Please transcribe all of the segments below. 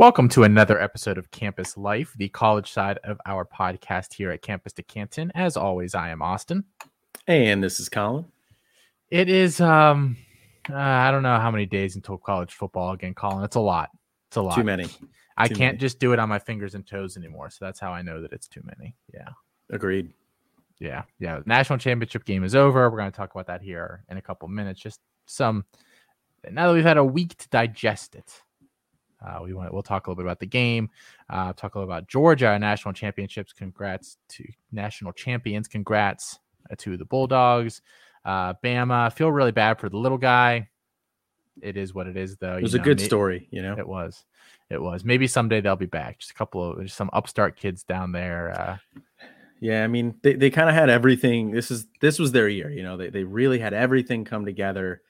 Welcome to another episode of Campus Life, the college side of our podcast here at Campus to Canton. As always, I am Austin. And this is Colin. It is um uh, I don't know how many days until college football again, Colin. It's a lot. It's a lot. Too many. I too can't many. just do it on my fingers and toes anymore. So that's how I know that it's too many. Yeah. Agreed. Yeah. Yeah. National championship game is over. We're going to talk about that here in a couple minutes. Just some now that we've had a week to digest it. Uh, we want we'll talk a little bit about the game. Uh, talk a little about Georgia national championships. Congrats to national champions. Congrats uh, to the Bulldogs. Uh, Bama. Feel really bad for the little guy. It is what it is, though. It was you a good may- story, you know. It was. It was. Maybe someday they'll be back. Just a couple of just some upstart kids down there. Uh, Yeah, I mean, they, they kind of had everything. This is this was their year, you know. They they really had everything come together.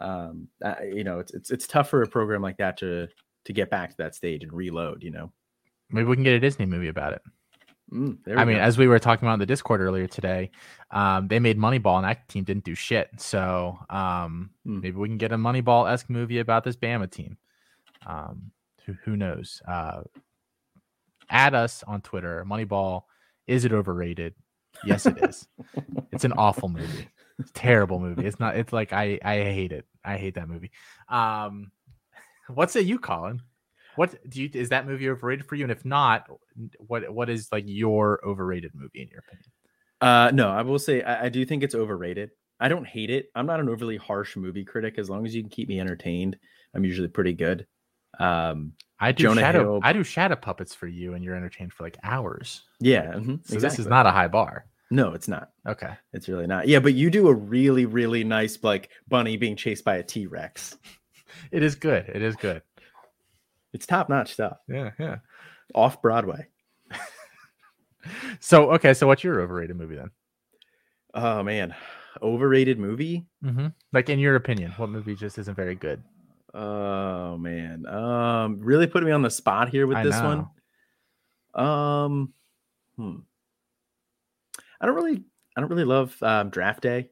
Um, uh, you know, it's it's it's tough for a program like that to to get back to that stage and reload. You know. maybe we can get a Disney movie about it. Mm, I we mean, as we were talking about in the Discord earlier today, um, they made Moneyball and that team didn't do shit. So um, Hmm. maybe we can get a Moneyball esque movie about this Bama team. Um, who, who knows? Uh, add us on Twitter. Moneyball, is it overrated? Yes, it is. it's an awful movie. It's a terrible movie. It's not. It's like I I hate it. I hate that movie. Um, what say you, Colin? What do you is that movie overrated for you? And if not, what what is like your overrated movie in your opinion? Uh, no, I will say I, I do think it's overrated. I don't hate it. I'm not an overly harsh movie critic. As long as you can keep me entertained, I'm usually pretty good. Um, I do Jonah shadow Hill- I do shadow puppets for you, and you're entertained for like hours. yeah, mhm, So this is not a high bar. No, it's not. Okay, It's really not. Yeah, but you do a really, really nice like bunny being chased by a T Rex. it is good. It is good. It's top notch stuff. Yeah, yeah. Off Broadway. So okay, so what's your overrated movie then? Oh man, overrated movie. Mm-hmm. Like in your opinion, what movie just isn't very good? Oh man, um, really putting me on the spot here with I this know. one. Um, hmm. I don't really, I don't really love um, Draft Day.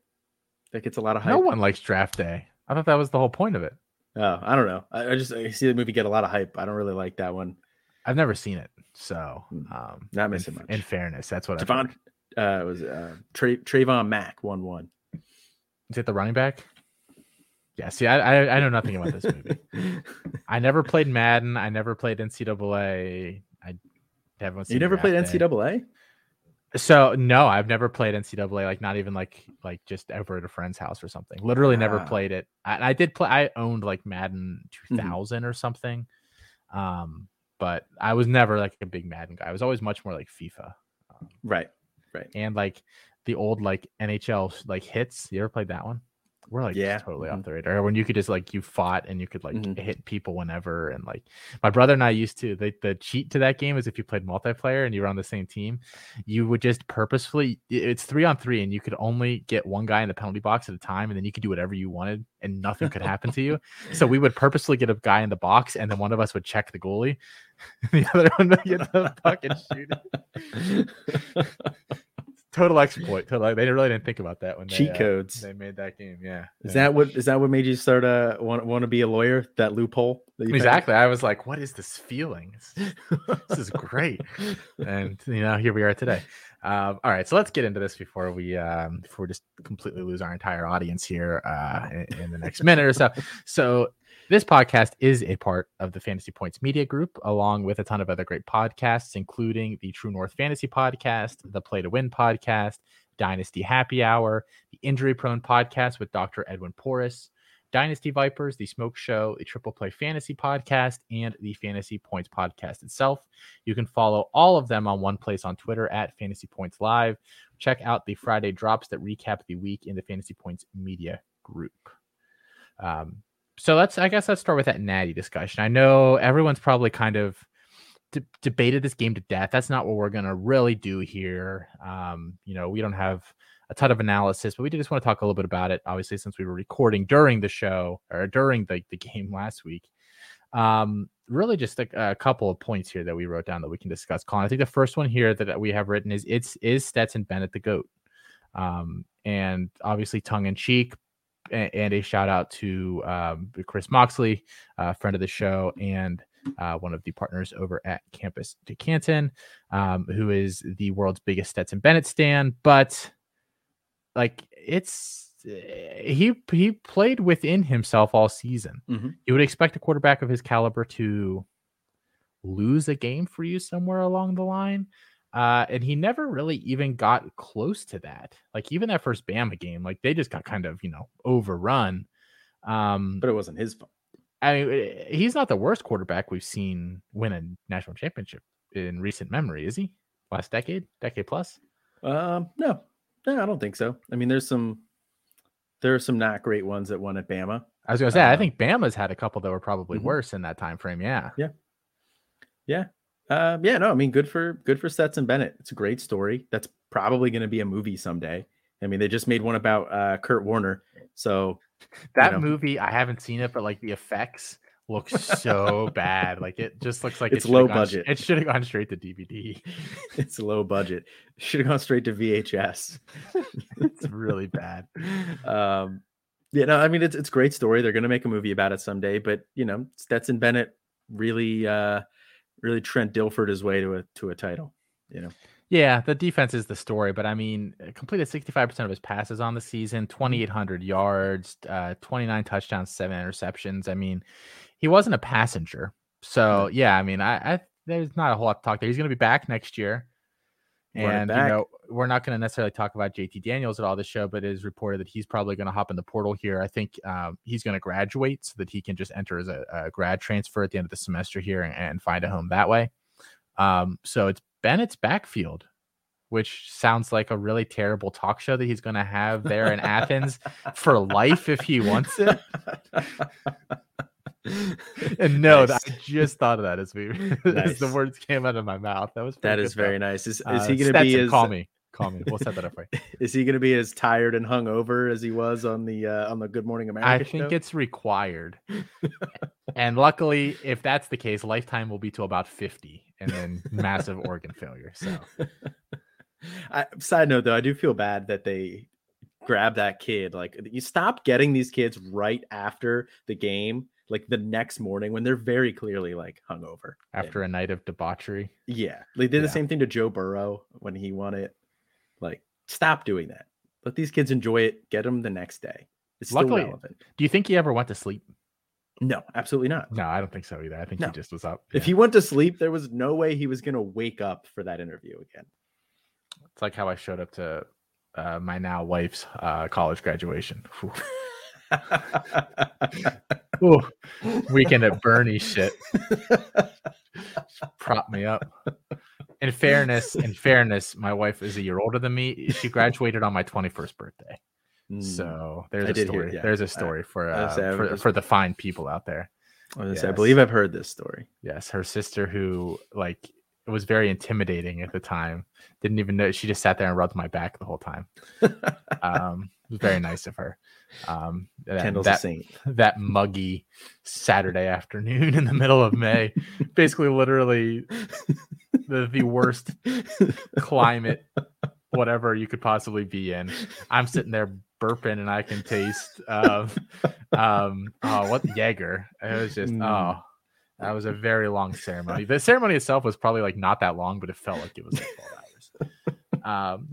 That gets a lot of hype. No one likes Draft Day. I thought that was the whole point of it. Oh, I don't know. I, I just I see the movie get a lot of hype. I don't really like that one. I've never seen it, so Hmm. um, Not in, missing much. in fairness, that's what I Javon, uh, was uh, Tra- Trayvon Mack one one. Is it the running back? Yeah. See, I I, I know nothing about this movie. I never played Madden. I never played NCAA. I haven't. Seen you never played NCAA? Day. So no, I've never played NCAA. Like not even like like just ever at a friend's house or something. Literally never played it. I, I did play. I owned like Madden Mhm. 2000 or something. Um, but I was never like a big Madden guy. I was always much more like FIFA Right, right. and like the old like NHL like hits. You ever played that one? We're like Yeah, totally mhm. off the radar. When you could just like you fought and you could like Mhm. hit people whenever and like my brother and I used to the, the cheat to that game is if you played multiplayer and you were on the same team, you would just purposefully it's three on three and you could only get one guy in the penalty box at a time and then you could do whatever you wanted and nothing could happen to you. So we would purposely get a guy in the box and then one of us would check the goalie. the other one would get the puck and shoot it. Total exploit. Total, they really didn't think about that when they, Cheat uh, codes. they made that game. Yeah. Is yeah. that what is that what made you start uh want, want to be a lawyer? That loophole? That exactly? I was like, what is this feeling? This is- this is great. and you know, here we are today. Um, all right, so let's get into this before we um, before we just completely lose our entire audience here uh, in, in the next minute or so. So this podcast is a part of the Fantasy Points Media Group, along with a ton of other great podcasts, including the True North Fantasy Podcast, the Play to Win Podcast, Dynasty Happy Hour, the Injury Prone Podcast with Dr. Edwin Porras, Dynasty Vipers, the Smoke Show, the Triple Play Fantasy Podcast, and the Fantasy Points Podcast itself. You can follow all of them on one place on Twitter at Fantasy Points Live. Check out the Friday drops that recap the week in the Fantasy Points Media Group. Um, so let's, I guess, let's start with that natty discussion. I know everyone's probably kind of de- debated this game to death. That's not what we're gonna really do here. Um, you know, we don't have a ton of analysis, but we just want to talk a little bit about it. Obviously, since we were recording during the show or during the, the game last week. Um, really just a, a couple of points here that we wrote down that we can discuss. Colin, I think the first one here that we have written is it's is Stetson Bennett the goat, um, and obviously tongue in cheek, and, a shout out to um, Chris Moxley, uh, friend of the show, and uh, one of the partners over at Campus to Canton, um, who is the world's biggest Stetson Bennett stand. But like it's eh, he he played within himself all season. Mhm. You would expect a quarterback of his caliber to lose a game for you somewhere along the line. Uh, and he never really even got close to that. Like even that first Bama game, like they just got kind of you know overrun. Um, But it wasn't his fault. I mean, eh, he's not the worst quarterback we've seen win a national championship in recent memory, is he? Last decade, decade plus. Um, no, no, I don't think so. I mean, there's some there are some not great ones that won at Bama. I was gonna say, I Um, think Bama's had a couple that were probably Mhm. worse in that time frame. Yeah, yeah, yeah, Uh, yeah, no, I mean, good for good for Stetson Bennett. It's a great story. That's probably going to be a movie someday. I mean, they just made one about uh, Kurt Warner, so that know. movie I haven't seen it, but like the effects look so bad. Like it just looks like It's it low gone- budget. It should have gone straight to DVD. it's low budget. Should have gone straight to VHS. it's really bad. um, yeah, no, I mean, it's it's a great story. They're going to make a movie about it someday, but you know, Stetson Bennett really, uh, really Trent Dilfered his way to a to a title. You know, Yeah, the defense is the story, but I mean, completed 65% of his passes on the season, 2,800 yards, uh, 29 touchdowns, seven interceptions. I mean, he wasn't a passenger. So, yeah, I mean, I, I there's not a whole lot to talk there. He's going to be back next year. And, you know, we're not going to necessarily talk about JT Daniels at all this show, but it is reported that he's probably going to hop in the portal here. I think um, he's going to graduate so that he can just enter as a, a grad transfer at the end of the semester here and, and find a home that way. Um, so it's Bennett's backfield, which sounds like a really terrible talk show that he's going to have there in Athens for life if he wants it. And no, Nice. I just thought of that as we as the words came out of my mouth. That was that is very nice. Is, is Uh, he going to be as call me? Call me. We'll set that up you. is he going to be as tired and hungover as he was on the uh, on the Good Morning America? I think show? it's required. and luckily, if that's the case, lifetime will be to about 50 and then massive organ failure. So I, side note though, I do feel bad that they grab that kid. Like you stop getting these kids right after the game, like the next morning when they're very clearly like hungover. And- after a night of debauchery, yeah, they did Yeah. the same thing to Joe Burrow when he won it. Like, stop doing that. Let these kids enjoy it. Get them the next day. It's still relevant. do you think he ever went to sleep? No, absolutely not. No, I don't think so either. I think No. he just was up. If he went to sleep, there was no way he was going to wake up for that interview again. It's like how I showed up to uh, my now wife's uh, college graduation. Ooh, weekend at Bernie shit. Prop me up. In fairness, in fairness, my wife is a year older than me. She graduated on my 21st birthday. Mm. So there's I a did hear- story. yeah. There's a I- story for uh, was saying, I for, was- for the fine people out there. I, gonna say, I believe I've heard this story. Yes, her sister who like it was very intimidating at the time. Didn't even know she just sat there and rubbed my back the whole time. Um, very nice of her. Um, that- Kendall's a saint. that muggy Saturday afternoon in the middle of May, basically, literally the, the worst climate, whatever you could possibly be in. I'm sitting there burping, and I can taste um, um, oh, what Jaeger. It was just Mm. oh. That was a very long ceremony. The ceremony itself was probably like not that long, but it felt like it was like 12 hours. Um,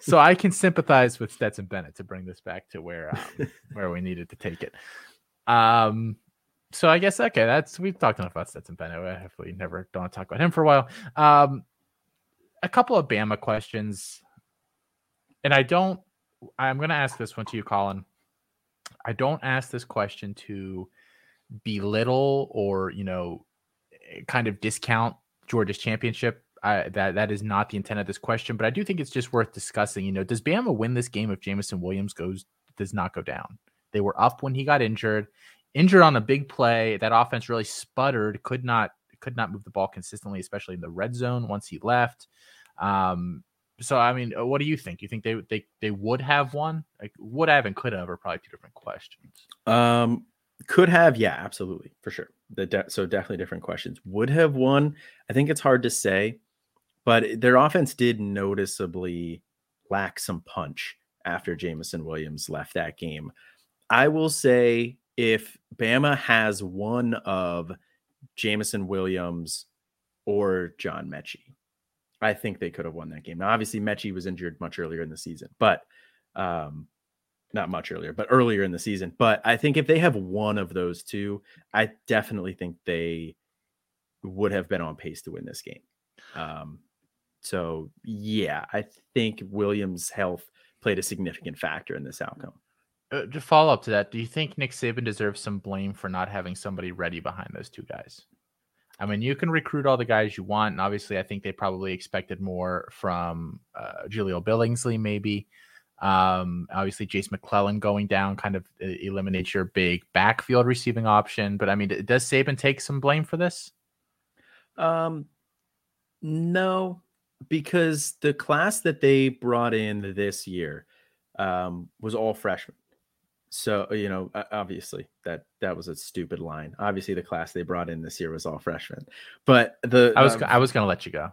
so I can sympathize with Stetson Bennett to bring this back to where um, where we needed to take it. Um, so I guess okay, that's we've talked enough about Stetson Bennett. I hopefully never don't talk about him for a while. Um, a couple of Bama questions, and I don't. I'm going to ask this one to you, Colin. I don't ask this question to belittle or you know kind of discount Georgia's championship. I, that that is not the intent of this question, but I do think it's just worth discussing. You know, does Bama win this game if Jameson Williams goes does not go down? They were up when he got injured, injured on a big play. That offense really sputtered, could not could not move the ball consistently, especially in the red zone once he left. Um, so I mean, uh, what do you think? You think they they they would have won? Like would have and could have are probably two different questions. Um, could have, yeah, absolutely, for sure. The de- so definitely different questions. Would have won. I think it's hard to say, but their offense did noticeably lack some punch after Jameson Williams left that game. I will say if Bama has one of Jameson Williams or John Metchie. I think they could have won that game. Now, obviously, Metchie was injured much earlier in the season, but um, not much earlier, but earlier in the season. But I think if they have one of those two, I definitely think they would have been on pace to win this game. Um, so yeah, I think Williams' health played a significant factor in this outcome. Uh, to follow up to that, do you think Nick Saban deserves some blame for not having somebody ready behind those two guys? I mean, you can recruit all the guys you want, and obviously, I think they probably expected more from uh, Jahleel Billingsley, maybe. Um, obviously, Jase McClellan going down kind of uh, eliminates your big backfield receiving option. But I mean, does Saban take some blame for this? Um, no, because the class that they brought in this year um, was all freshmen. So you know, obviously that that was a stupid line. Obviously, the class they brought in this year was all freshmen. But the I was um, I was going to let you go.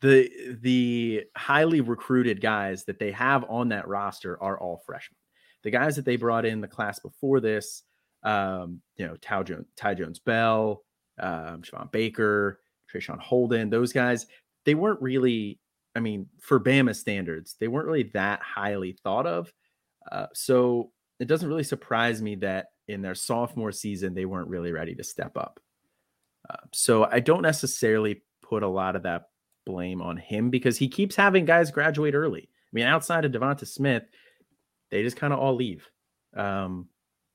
The the highly recruited guys that they have on that roster are all freshmen. The guys that they brought in the class before this, um, you know, Ty Jones, Ty Jones Bell, um, Javon Baker, Traeshon Holden, those guys, they weren't really, I mean, for Bama standards, they weren't really that highly thought of. Uh, so it doesn't really surprise me that in their sophomore season they weren't really ready to step up. Uh, so I don't necessarily put a lot of that blame on him because he keeps having guys graduate early. I mean, outside of DeVonta Smith, they just kind of all leave. Um,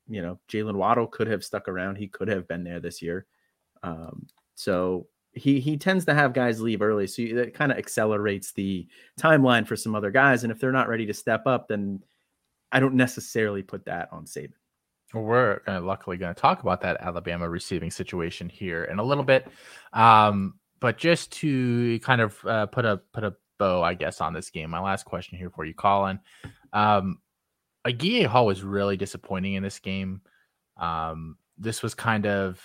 you know, Jaylen Waddle could have stuck around. He could have been there this year. Um, so he he tends to have guys leave early, so that kind of accelerates the timeline for some other guys. And if they're not ready to step up, then I don't necessarily put that on Saban. We're uh, luckily going to talk about that Alabama receiving situation here in a little bit, um, but just to kind of uh, put a put a bow, I guess, on this game. My last question here for you, Colin. Um, Agiye Hall was really disappointing in this game. Um, this was kind of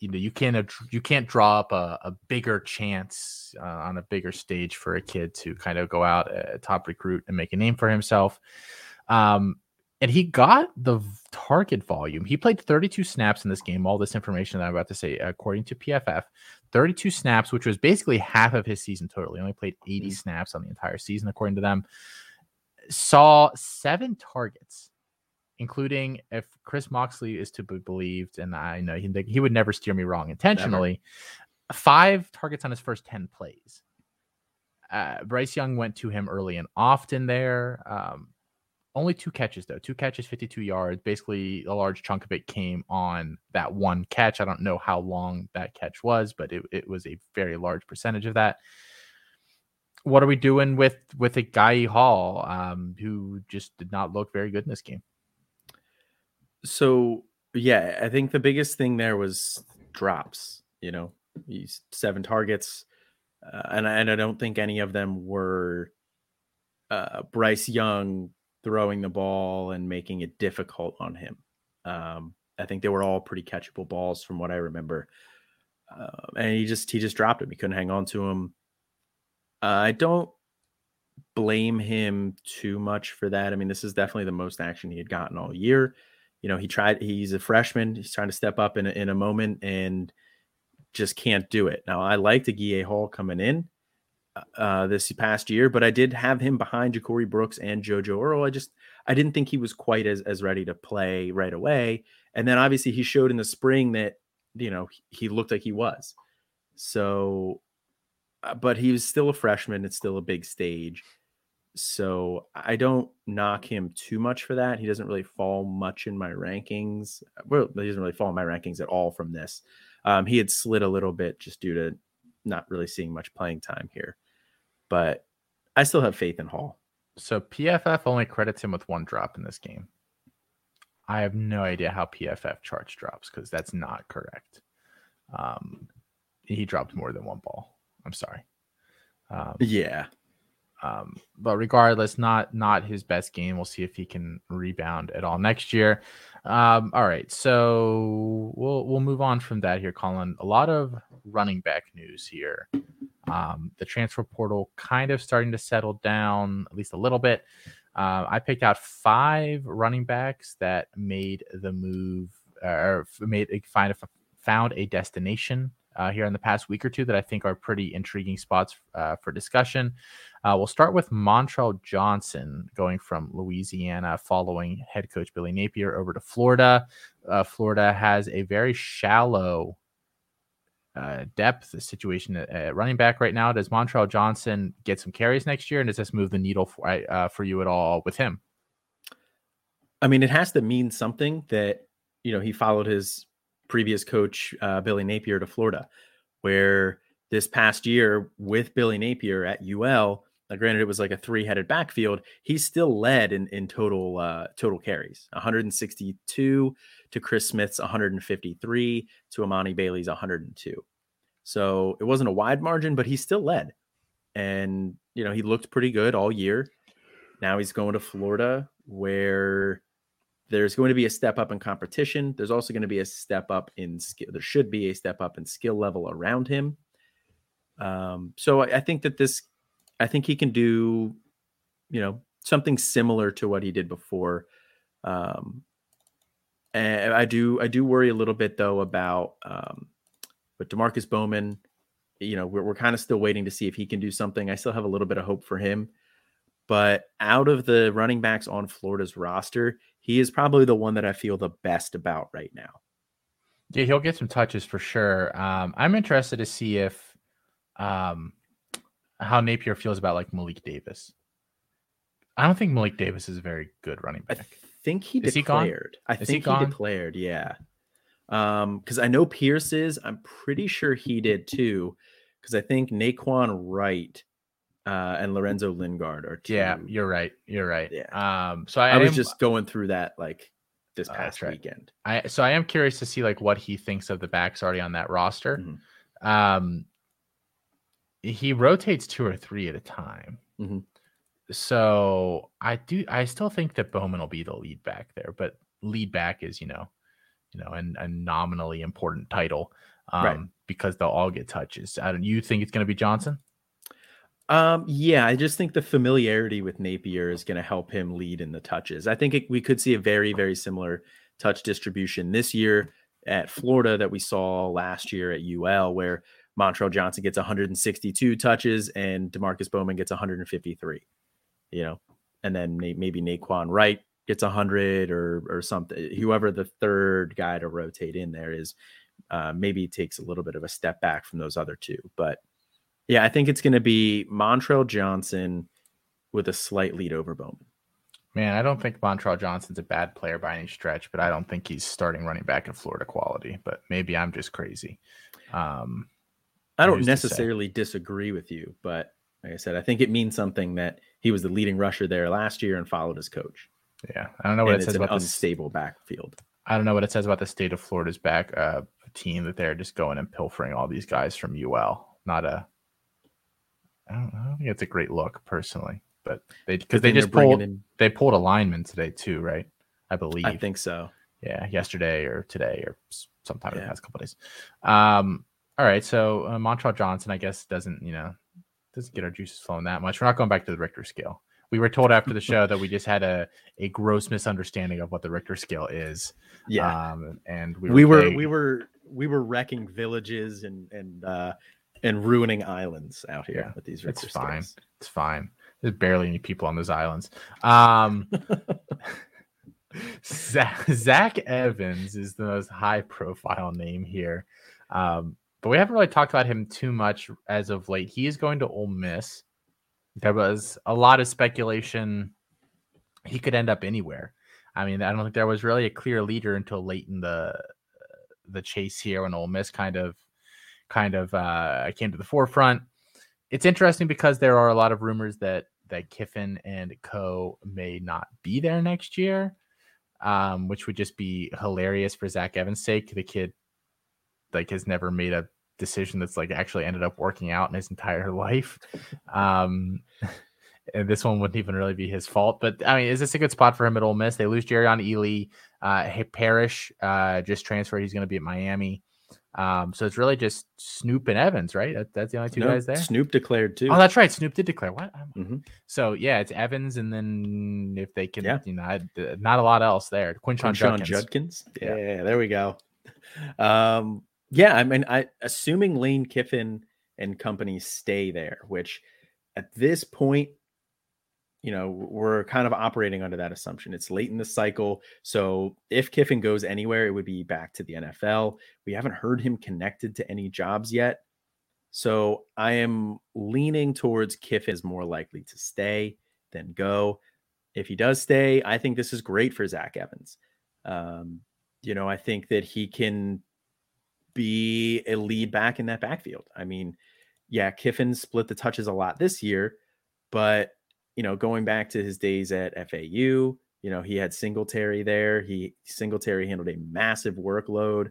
you know you can't you can't draw up a, a bigger chance uh, on a bigger stage for a kid to kind of go out a uh, top recruit and make a name for himself. Um, and he got the target volume. He played 32 snaps in this game. All this information that I'm about to say, according to PFF, 32 snaps, which was basically half of his season total. He only played 80 mm-hmm. snaps on the entire season, according to them. Saw seven targets, including if Chris Moxley is to be believed, and I know he, he would never steer me wrong intentionally, never. five targets on his first 10 plays. Uh, Bryce Young went to him early and often there. Um, only two catches though. Two catches, 52 yards. Basically, a large chunk of it came on that one catch. I don't know how long that catch was, but it, it was a very large percentage of that. What are we doing with with a guy Hall um, who just did not look very good in this game? So yeah, I think the biggest thing there was drops. You know, he's seven targets, uh, and and I don't think any of them were uh, Bryce Young throwing the ball and making it difficult on him. Um, I think they were all pretty catchable balls from what I remember. Uh, and he just he just dropped him. He couldn't hang on to him. Uh, I don't blame him too much for that. I mean, this is definitely the most action he had gotten all year. You know, he tried. He's a freshman. He's trying to step up in a, in a moment and just can't do it. Now, I liked Agiye Hall coming in uh, this past year, but I did have him behind Ja'Corey Brooks and JoJo Earle. I just I didn't think he was quite as as ready to play right away. And then obviously he showed in the spring that you know he looked like he was. So, uh, but he was still a freshman. It's still a big stage. So I don't knock him too much for that. He doesn't really fall much in my rankings. Well, he doesn't really fall in my rankings at all from this. Um, he had slid a little bit just due to not really seeing much playing time here but I still have faith in Hall. So PFF only credits him with one drop in this game. I have no idea how PFF charts drops because that's not correct. Um, he dropped more than one ball. I'm sorry. Um, yeah. Um, but regardless, not not his best game. We'll see if he can rebound at all next year. Um, all right, so we'll we'll move on from that here, Colin. A lot of running back news here. Um, the transfer portal kind of starting to settle down at least a little bit. Uh, I picked out five running backs that made the move or made find a, found a destination uh, here in the past week or two that I think are pretty intriguing spots uh, for discussion. Uh, we'll start with Montrell Johnson going from Louisiana, following head coach Billy Napier over to Florida. Uh, Florida has a very shallow uh, depth situation at, running back right now. Does Montrell Johnson get some carries next year, and does this move the needle for, uh, for you at all with him? I mean, it has to mean something that you know he followed his previous coach uh, Billy Napier to Florida, where this past year with Billy Napier at UL, now granted it was like a three-headed backfield, he still led in in total uh, total carries, 162 to Chris Smith's 153 to Emani Bailey's 102. So it wasn't a wide margin, but he still led, and you know he looked pretty good all year. Now he's going to Florida, where there's going to be a step up in competition. There's also going to be a step up in skill. There should be a step up in skill level around him. Um, so I, I think that this, I think he can do, you know, something similar to what he did before. Um, and I do, I do worry a little bit though about, um, but Demarkcus Bowman, you know, we're, we're kind of still waiting to see if he can do something. I still have a little bit of hope for him. But out of the running backs on Florida's roster, he is probably the one that I feel the best about right now. Yeah, he'll get some touches for sure. Um, I'm interested to see if um, how Napier feels about like Malik Davis. I don't think Malik Davis is a very good running back. I think he is declared. He I is think he, he, declared. Yeah. Um, because I know Pierce is. I'm pretty sure he did too. Because I think Nay'Quan Wright uh, and Lorenzo Lingard are two. Yeah, you're right. You're right. Yeah. Um, so I, I was am, just going through that like this oh, past right. weekend. I so I am curious to see like what he thinks of the backs already on that roster. Mm-hmm. Um, he rotates two or three at a time. Mm-hmm. So I do. I still think that Bowman will be the lead back there, but lead back is you know, you know, and a nominally important title um, right. because they'll all get touches. I don't. You think it's going to be Johnson? Um, yeah, I just think the familiarity with Napier is going to help him lead in the touches. I think it, we could see a very, very similar touch distribution this year at Florida that we saw last year at UL, where Montrell Johnson gets 162 touches and Demarkcus Bowman gets 153. You know, and then maybe Nay'Quan Wright gets 100 or or something. Whoever the third guy to rotate in there is, uh, maybe takes a little bit of a step back from those other two, but yeah, I think it's going to be Montrell Johnson with a slight lead over Bowman. Man, I don't think Montrell Johnson's a bad player by any stretch, but I don't think he's starting running back in Florida quality. But maybe I'm just crazy. Um, I don't necessarily disagree with you, but like I said, I think it means something that he was the leading rusher there last year and followed his coach. Yeah, I don't know what and it says about this unstable backfield. I don't know what it says about the state of Florida's back uh, team that they're just going and pilfering all these guys from UL. Not a I don't, I don't think it's a great look personally, but they because they just pulled in... they pulled a lineman today too, right? I believe. I think so. Yeah, yesterday or today or sometime yeah. in the past couple days. Um, all right, so uh, Montrell Johnson, I guess, doesn't you know doesn't get our juices flowing that much. We're not going back to the Richter scale. We were told after the show that we just had a, a gross misunderstanding of what the Richter scale is. Yeah, um, and we were we were, we were we were wrecking villages and and uh, and ruining islands out here yeah, with these Richter it's fine it's fine. There's barely any people on those islands. Um zach, zach, evans is the most high profile name here. Um but we haven't really talked about him too much as of late. He is going to Ole Miss. There was a lot of speculation he could end up anywhere. I mean i don't think there was really a clear leader until late in the the chase here when Ole Miss kind of kind of uh, came to the forefront. It's interesting because there are a lot of rumors that that Kiffin and Co may not be there next year, um, which would just be hilarious for Zach Evans' sake. The kid like has never made a decision that's like actually ended up working out in his entire life. Um, and this one wouldn't even really be his fault. But I mean, is this a good spot for him at Ole Miss? They lose Jerrion Ealy. Uh, Parrish uh, just transferred. He's going to be at Miami. Um, so it's really just Snoop and Evans, right? That, that's the only two no, guys there. Snoop declared too. Oh, that's right. Snoop did declare. What? Mm-hmm. So yeah, it's Evans, and then if they can, yeah. you know, not a lot else there. Quinshon, Quinshon Judkins. Judkins. Yeah. yeah, there we go. Um, Yeah, I mean, I assuming Lane Kiffin and company stay there, which at this point, you know, we're kind of operating under that assumption. It's late in the cycle. So if Kiffin goes anywhere, it would be back to the NFL. We haven't heard him connected to any jobs yet. So I am leaning towards Kiffin is more likely to stay than go. If he does stay, I think this is great for Zach Evans. Um, you know, I think that he can be a lead back in that backfield. I mean, yeah, Kiffin split the touches a lot this year, but you know, going back to his days at FAU, you know, he had Singletary there. He Singletary handled a massive workload.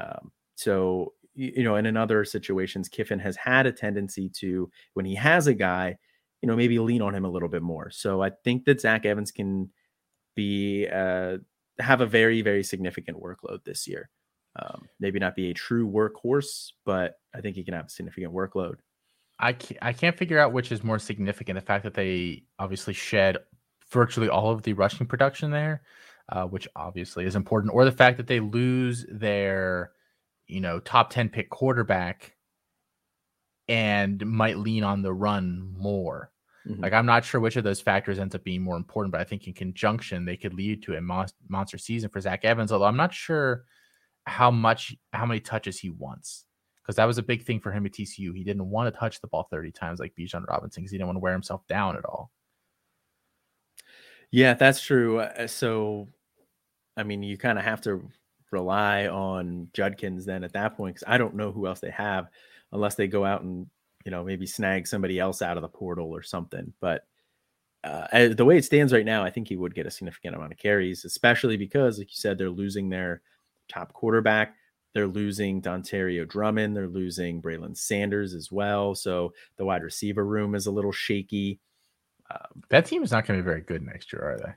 Um, so you know, and in other situations, Kiffin has had a tendency to, when he has a guy, you know, maybe lean on him a little bit more. So I think that Zach Evans can be uh, have a very very significant workload this year. Um, maybe not be a true workhorse, but I think he can have a significant workload. I can't, I can't figure out which is more significant. The fact that they obviously shed virtually all of the rushing production there, uh, which obviously is important, or the fact that they lose their, you know, top 10 pick quarterback and might lean on the run more. Mm-hmm. Like, I'm not sure which of those factors ends up being more important, but I think in conjunction, they could lead to a monster season for Zach Evans, although I'm not sure how much, how many touches he wants because that was a big thing for him at TCU. He didn't want to touch the ball 30 times like Bijan Robinson because he didn't want to wear himself down at all. Yeah, that's true. Uh, so, I mean, you kind of have to rely on Judkins then at that point because I don't know who else they have unless they go out and, you know, maybe snag somebody else out of the portal or something. But uh, the way it stands right now, I think he would get a significant amount of carries, especially because, like you said, they're losing their top quarterback. They're losing Dontario Drummond. They're losing Braylon Sanders as well. So the wide receiver room is a little shaky. Um, that team is not going to be very good next year, are they?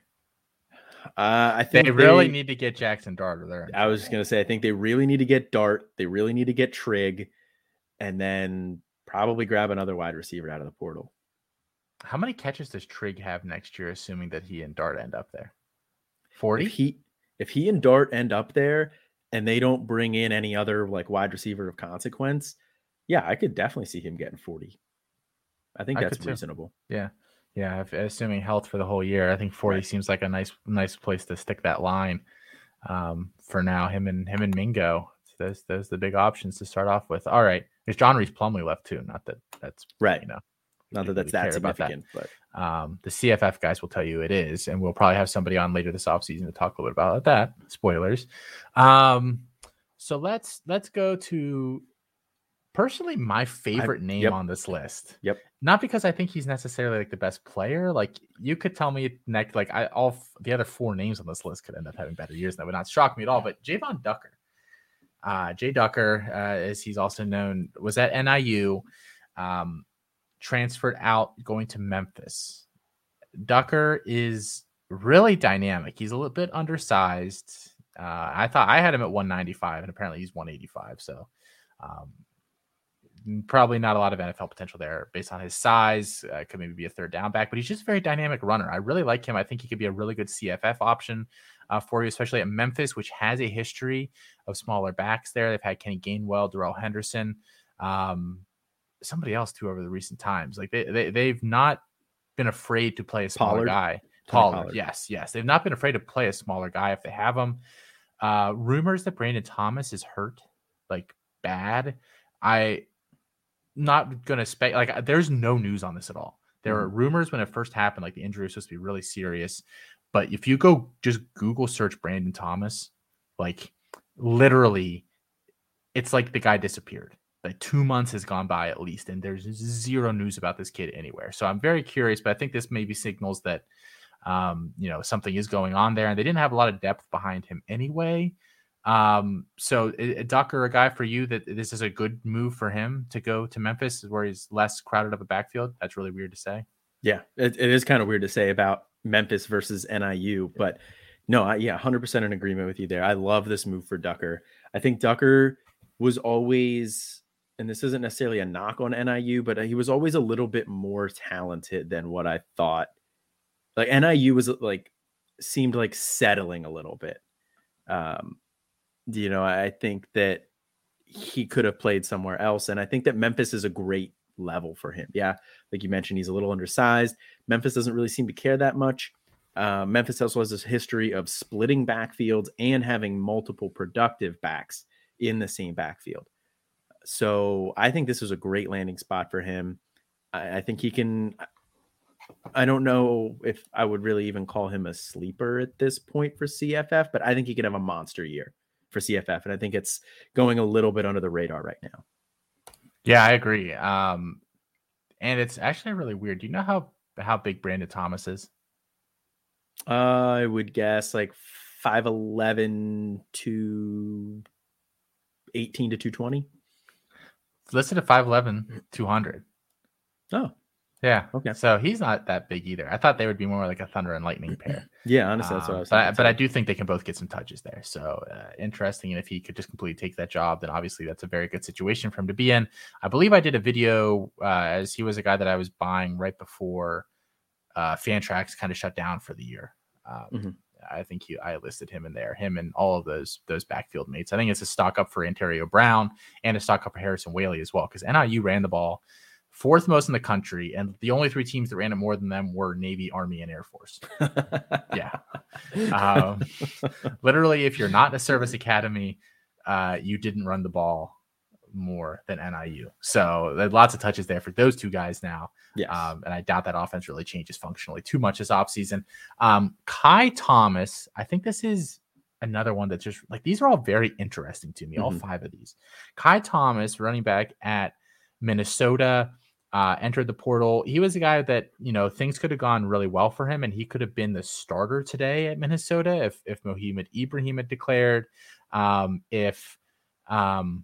Uh, I think they really they, need to get Jackson Dart there. I was just going to say, I think they really need to get Dart. They really need to get Trigg, and then probably grab another wide receiver out of the portal. How many catches does Trigg have next year, assuming that he and Dart end up there? Forty. If he if he and Dart end up there, and they don't bring in any other like wide receiver of consequence, yeah, I could definitely see him getting 40. I think that's I reasonable. Yeah. Yeah, if, assuming health for the whole year, I think 40 right. seems like a nice nice place to stick that line. Um, for now, him and him and Mingo, those those are the big options to start off with. All right, there's John Rhys Plumlee left too. Not that that's right. You know, not that that's that significant, that. but um, the CFF guys will tell you it is, and we'll probably have somebody on later this offseason to talk a little bit about that. Spoilers. Um, so let's let's go to personally my favorite I, name yep. on this list. Yep. Not because I think he's necessarily like the best player. Like you could tell me next, like I all the other four names on this list could end up having better years. That would not shock me at all. But Javon Ducker, uh, Jay Ducker, uh, as he's also known, was at NIU. Um, transferred out going to Memphis. Ducker is really dynamic. He's a little bit undersized. Uh, I thought I had him at 195, and apparently he's 185. So, um, probably not a lot of NFL potential there based on his size. Uh, could maybe be a third down back, but he's just a very dynamic runner. I really like him. I think he could be a really good CFF option uh, for you, especially at Memphis, which has a history of smaller backs there. They've had Kenny Gainwell, Darrell Henderson. Um, somebody else too over the recent times. Like they, they they've not been afraid to play a smaller Pollard. guy. Pollard. Pollard. Yes, yes. They've not been afraid to play a smaller guy if they have him. Uh, rumors that Brandon Thomas is hurt, like bad. I not gonna spec like there's no news on this at all. There mm-hmm. were rumors when it first happened, like the injury was supposed to be really serious. But if you go just Google search Brandon Thomas, like literally, it's like the guy disappeared like two months has gone by at least, and there's zero news about this kid anywhere. So I'm very curious, but I think this maybe signals that um, you know something is going on there, and they didn't have a lot of depth behind him anyway. Um, so Ducker, a guy for you that this is a good move for him to go to Memphis, where he's less crowded of a backfield. That's really weird to say. Yeah, it, it is kind of weird to say about Memphis versus NIU, but no, I, yeah, 100% in agreement with you there. I love this move for Ducker. I think Ducker was always and this isn't necessarily a knock on NIU, but he was always a little bit more talented than what I thought. Like NIU was like seemed like settling a little bit. Um, you know, I think that he could have played somewhere else. And I think that Memphis is a great level for him. Yeah, like you mentioned, he's a little undersized. Memphis doesn't really seem to care that much. Uh, Memphis also has this history of splitting backfields and having multiple productive backs in the same backfield. So I think this is a great landing spot for him. I, I think he can. I don't know if I would really even call him a sleeper at this point for CFF, but I think he could have a monster year for CFF, and I think it's going a little bit under the radar right now. Yeah, I agree. Um, and it's actually really weird. Do you know how how big Brandon Thomas is? Uh, I would guess like five eleven to eighteen to two twenty. Listed at 5'11", 200. Oh, Yeah. Okay. So he's not that big either. I thought they would be more like a Thunder and Lightning pair. yeah. Honestly, that's what I Um, was. but, I, but I do think they can both get some touches there. So uh, interesting. And if he could just completely take that job, then obviously that's a very good situation for him to be in. I believe I did a video uh, as he was a guy that I was buying right before uh, Fantrax kind of shut down for the year. Um, Mhm. I think he, I listed him in there, him and all of those those backfield mates. I think it's a stock up for Antario Brown and a stock up for Harrison Waylee as well because NIU ran the ball fourth most in the country, and the only three teams that ran it more than them were Navy, Army, and Air Force. Yeah. Um, literally, if you're not in a service academy, uh, you didn't run the ball more than NIU. So lots of touches there for those two guys now. yes. Um, and I doubt that offense really changes functionally too much this offseason. Um, Ky Thomas, I think this is another one that just like these are all very interesting to me, all Mhm. five of these. Ky Thomas, running back at Minnesota, uh, entered the portal. He was a guy that, you know, things could have gone really well for him, and he could have been the starter today at Minnesota if if Mohamed Ibrahim had declared. Um, if um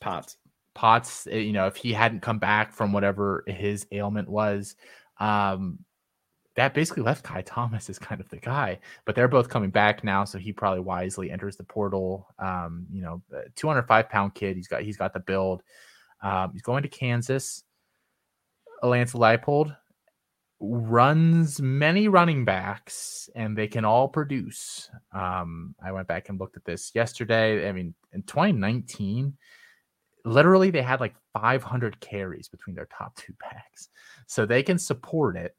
Pots. Potts, eh, you know, if he hadn't come back from whatever his ailment was, um, that basically left Ky Thomas as kind of the guy. But they're both coming back now, so he probably wisely enters the portal. Um, you know, 205 pound kid. He's got he's got the build. Um, he's going to Kansas. Lance Leipold runs many running backs and they can all produce. Um, I went back and looked at this yesterday. I mean, in 2019, literally they had like 500 carries between their top two backs. So they can support it.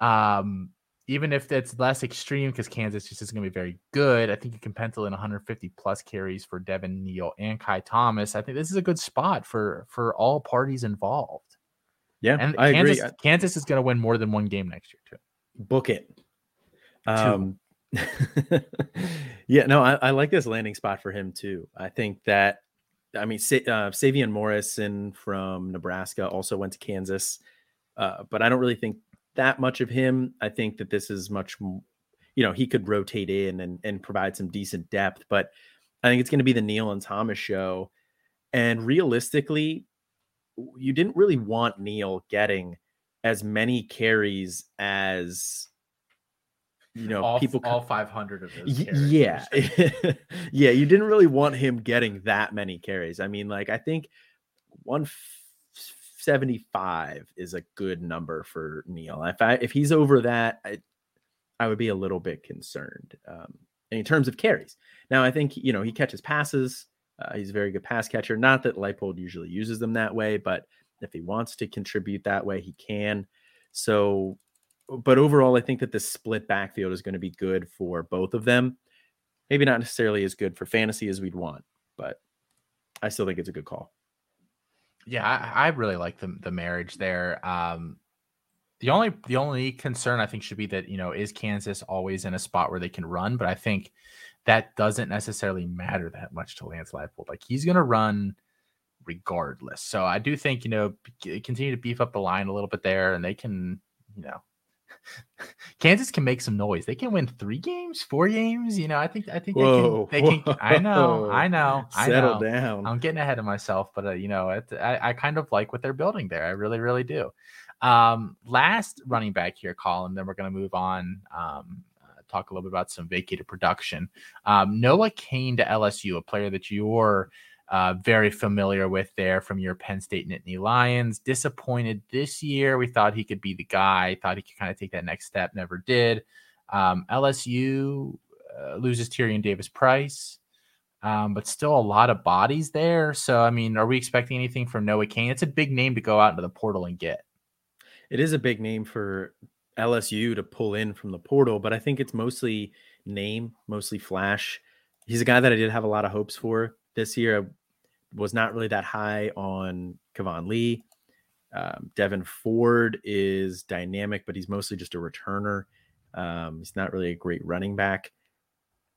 Um, even if it's less extreme because Kansas just isn't going to be very good, I think you can pencil in 150 plus carries for Devin Neal and Ky Thomas. I think this is a good spot for for all parties involved. Yeah, And I Kansas, agree. Kansas is going to win more than one game next year too. Book it. Um, yeah, no, I, I like this landing spot for him too. I think that, I mean, Sa- uh, Sevion Morrison from Nebraska also went to Kansas, uh, but I don't really think that much of him. I think that this is much, you know, he could rotate in and, and provide some decent depth, but I think it's going to be the Neal and Thomas show. And realistically, you didn't really want Neal getting as many carries as you know all, people all 500 of those. Carries, yeah. yeah you didn't really want him getting that many carries. I mean like i think 175 is a good number for neil. If i if he's over that i i would be a little bit concerned um in terms of carries. Now i think you know he catches passes uh, he's a very good pass catcher. Not that Leipold usually uses them that way but if he wants to contribute that way he can. So but overall, I think that the split backfield is going to be good for both of them. Maybe not necessarily as good for fantasy as we'd want, but I still think it's a good call. Yeah, I, I really like the the marriage there. Um, the only the only concern I think should be that you know is Kansas always in a spot where they can run, but I think that doesn't necessarily matter that much to Lance Leipold. Like he's going to run regardless. So I do think you know continue to beef up the line a little bit there, and they can you know. Kansas can make some noise. They can win three games, four games. You know, I think I think Whoa, they can. They can. I know. I know. I Settle know. down. I'm getting ahead of myself, but uh, you know, it, I, I kind of like what they're building there. I really, really do. Um, last running back here, Colin. Then we're going to move on. Um, uh, talk a little bit about some vacated production. Um, Noah Cain to LSU, a player that you're uh, very familiar with there from your Penn State Nittany Lions. Disappointed this year. We thought he could be the guy. Thought he could kind of take that next step. Never did. Um, LSU uh, loses Tyrion Davis Price. um, but still a lot of bodies there. So, I mean, are we expecting anything from Noah Cain? It's a big name to go out into the portal and get. It is a big name for LSU to pull in from the portal, but I think it's mostly name, mostly flash. He's a guy that I did have a lot of hopes for this year. Was not really that high on Keyvone Lee. Um, Devyn Ford is dynamic, but he's mostly just a returner. Um, he's not really a great running back.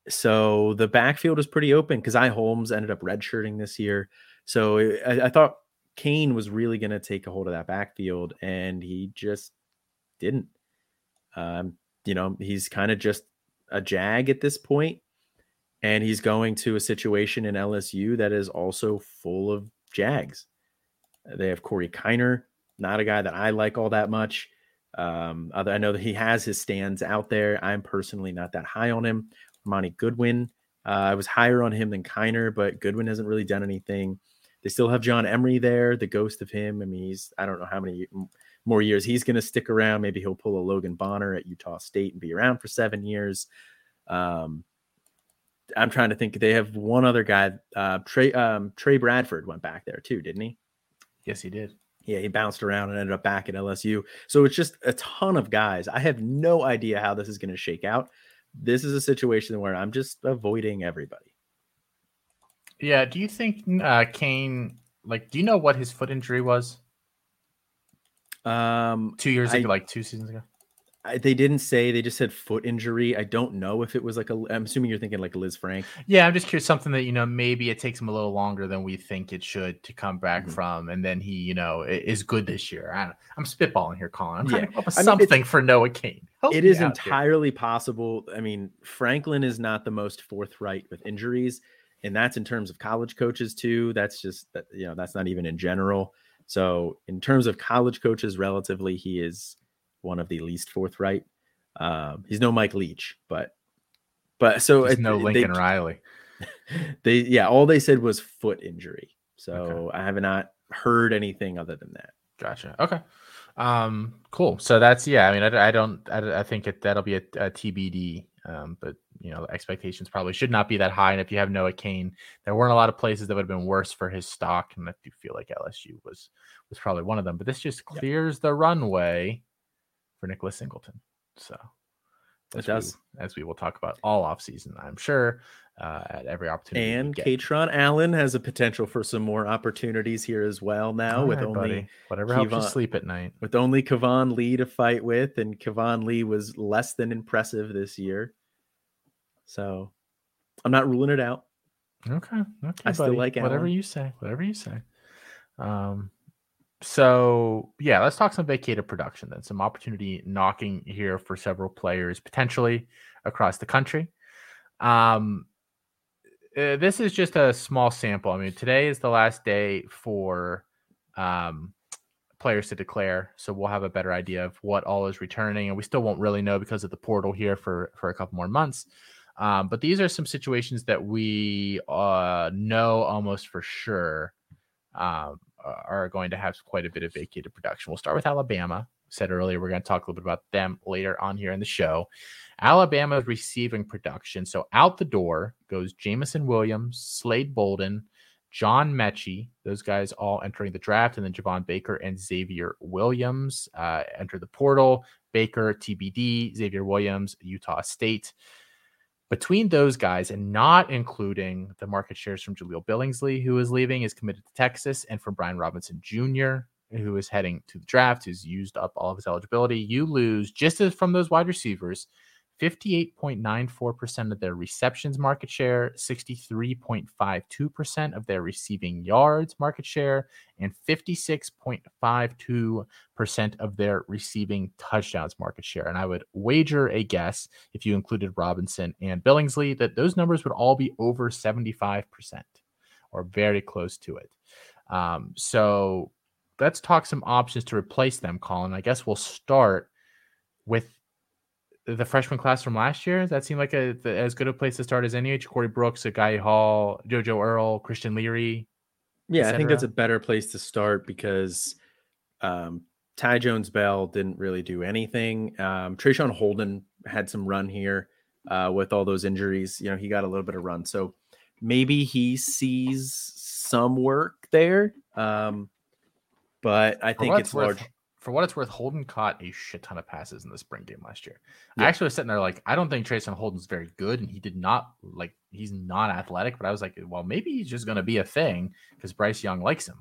So the backfield is pretty open because I Holmes ended up redshirting this year. So I, I thought Cain was really going to take a hold of that backfield, and he just didn't. Um, you know, he's kind of just a jag at this point, and he's going to a situation in LSU that is also full of jags. They have Corey Kiner, not a guy that I like all that much. Um, I know that he has his stands out there. I'm personally not that high on him. Monty Goodwin, uh, I was higher on him than Kiner, but Goodwin hasn't really done anything. They still have John Emery there, the ghost of him. I mean, he's I don't know how many more years he's going to stick around. Maybe he'll pull a Logan Bonner at Utah State and be around for seven years. Um, I'm trying to think. They have one other guy, uh, Trey um, Trey Bradford went back there too, didn't he? Yes, he did yeah, he bounced around and ended up back at LSU. So it's just a ton of guys. I have no idea how this is going to shake out. This is a situation where I'm just avoiding everybody. Yeah. Do you think uh, Cain, like, do you know what his foot injury was? Um, two years ago, like two seasons ago they didn't say. They just said foot injury. I don't know if it was like a. I'm assuming you're thinking like Lisfranc. Yeah, I'm just curious. Something that you know maybe it takes him a little longer than we think it should to come back mm-hmm. from, and then he you know is good this year. I am spitballing here, Colin. I'm trying yeah. to something mean, for Noah Cain. Help it is entirely here. possible. I mean, Franklin is not the most forthright with injuries, and that's in terms of college coaches too. That's just that you know that's not even in general. So in terms of college coaches, relatively, he is one of the least forthright. Um, he's no Mike Leach, but but so it's no Lincoln they, Riley. They yeah, all they said was foot injury. So okay. I have not heard anything other than that. Gotcha. Okay. Um, cool. So that's yeah. I mean, I, I don't. I, I think it, that'll be a, a TBD. Um, but you know, expectations probably should not be that high. And if you have Noah Cain, there weren't a lot of places that would have been worse for his stock, and I do feel like LSU was was probably one of them. But this just clears yep. the runway for Nicholas Singleton. So it does, we, as we will talk about all off season, I'm sure, uh, at every opportunity. And Kaytron Allen has a potential for some more opportunities here as well. Now all with right, only buddy. whatever Kevon, helps you sleep at night, with only Keyvone Lee to fight with, and Keyvone Lee was less than impressive this year. So I'm not ruling it out. Okay, okay, I buddy. still like Allen. whatever you say. Whatever you say. Um, so yeah, let's talk some vacated production then. Some opportunity knocking here for several players potentially across the country. Um, uh, this is just a small sample. I mean, today is the last day for um, players to declare, so we'll have a better idea of what all is returning, and we still won't really know because of the portal here for for a couple more months. Um, but these are some situations that we uh, know almost for sure um, are going to have quite a bit of vacated production. We'll start with Alabama. said earlier, we're going to talk a little bit about them later on here in the show. Alabama is receiving production. So out the door goes Jameson Williams, Slade Bolden, John Metchie, those guys all entering the draft, and then Javon Baker and Xavier Williams uh, enter the portal. Baker, TBD, Xavier Williams, Utah State between those guys and not including the market shares from Jahleel Billingsley, who is leaving, is committed to Texas, and from Brian Robinson Jr., who is heading to the draft, who's used up all of his eligibility, you lose just as from those wide receivers 58.94% of their receptions market share, 63.52% of their receiving yards market share, and 56.52% of their receiving touchdowns market share. And I would wager a guess, if you included Robinson and Billingsley, that those numbers would all be over 75% or very close to it. Um, so let's talk some options to replace them, Colin. I guess we'll start with the freshman class from last year. That seemed like a the, as good a place to start as any. Corey Brooks, Agiye Hall, JoJo Earle, Christian Leary. Yeah, I think that's a better place to start because um, Ty Jones Bell didn't really do anything. Um, Traeshon Holden had some run here uh, with all those injuries. You know, he got a little bit of run. So maybe he sees some work there. Um, but I think it's worth, large. For what it's worth, Holden caught a shit ton of passes in the spring game last year. Yeah. I actually was sitting there like, I don't think Traeshon Holden's very good, and he did not like he's not athletic. But I was like, well, maybe he's just going to be a thing because Bryce Young likes him,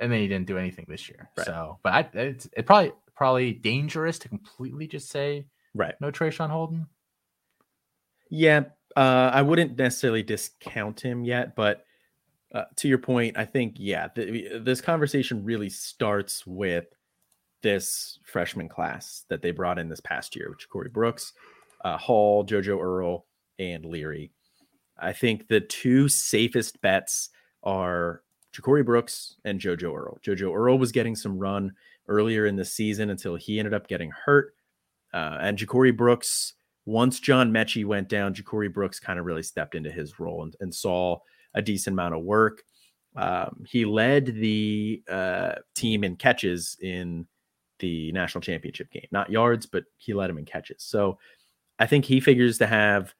and then he didn't do anything this year. Right. So, but I, it's it probably probably dangerous to completely just say Right. no Traeshon Holden. Yeah, uh, I wouldn't necessarily discount him yet, but uh, to your point, I think yeah, th- this conversation really starts with this freshman class that they brought in this past year, which Corey Brooks, uh, Hall, JoJo Earle, and Leary. I think the two safest bets are Ja'Corey Brooks and JoJo Earle. JoJo Earle was getting some run earlier in the season until he ended up getting hurt. Uh, and Ja'Corey Brooks, once John Metchie went down, Ja'Corey Brooks kind of really stepped into his role and, and saw a decent amount of work. Um, he led the uh, team in catches in the national championship game, not yards, but he led him in catches. So I think he figures to have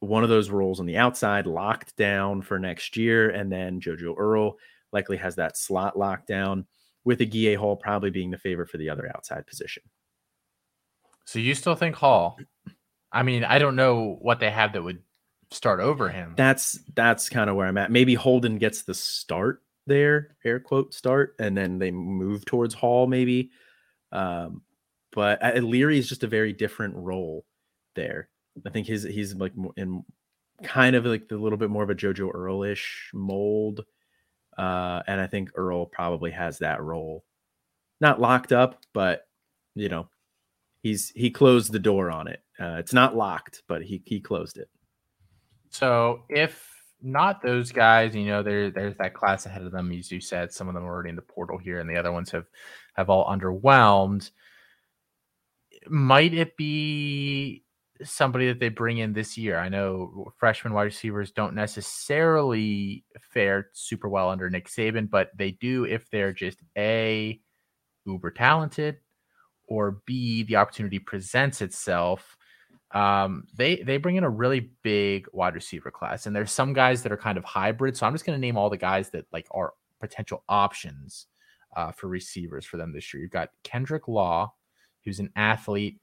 one of those roles on the outside locked down for next year. And then JoJo Earle likely has that slot locked down with Agiye Hall probably being the favorite for the other outside position. So you still think Hall? I mean, I don't know what they have that would start over him. That's that's kind of where I'm at. Maybe Holden gets the start there, air quote start, and then they move towards Hall maybe. Um, but uh, Leary is just a very different role there. I think his he's like in kind of like the little bit more of a JoJo Earle-ish mold. Uh, and I think Earle probably has that role. Not locked up, but you know, he's he closed the door on it. Uh, it's not locked, but he he closed it. So if not those guys, you know, there there's that class ahead of them, as you said. Some of them are already in the portal here, and the other ones have have all underwhelmed. Might it be somebody that they bring in this year? I know freshman wide receivers don't necessarily fare super well under Nick Saban, but they do if they're just a uber talented, or b the opportunity presents itself um, they they bring in a really big wide receiver class, and there's some guys that are kind of hybrid. So I'm just going to name all the guys that like are potential options uh, for receivers for them this year. You've got Kendrick Law, who's an athlete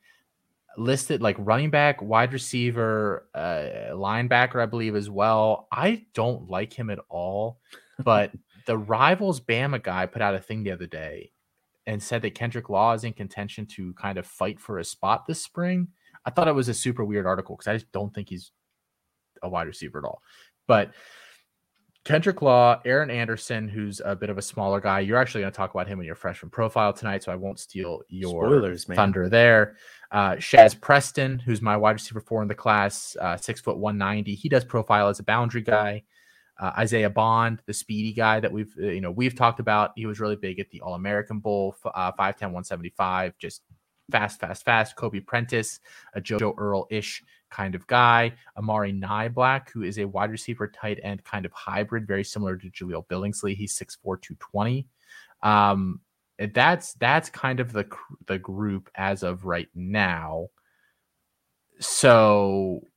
listed like running back, wide receiver, uh, linebacker, I believe as well. I don't like him at all, but the rivals Bama guy put out a thing the other day and said that Kendrick Law is in contention to kind of fight for a spot this spring. I thought it was a super weird article because I just don't think he's a wide receiver at all. But Kendrick Law, Aaron Anderson, who's a bit of a smaller guy. You're actually going to talk about him in your freshman profile tonight, so I won't steal your Spoilers, man. thunder there. Uh, Shazz Preston, who's my wide receiver four in the class, uh, six foot one ninety. He does profile as a boundary guy. Uh, Isaiah Bond, the speedy guy that we've you know we've talked about. He was really big at the All American Bowl, uh, 5'10", 175, just fast, fast, fast. Kobe Prentice, a JoJo Earle ish kind of guy. Amari Niblack, who is a wide receiver, tight end kind of hybrid, very similar to Jahleel Billingsley. He's 6'4", 220. Um, that's that's kind of the the group as of right now. So,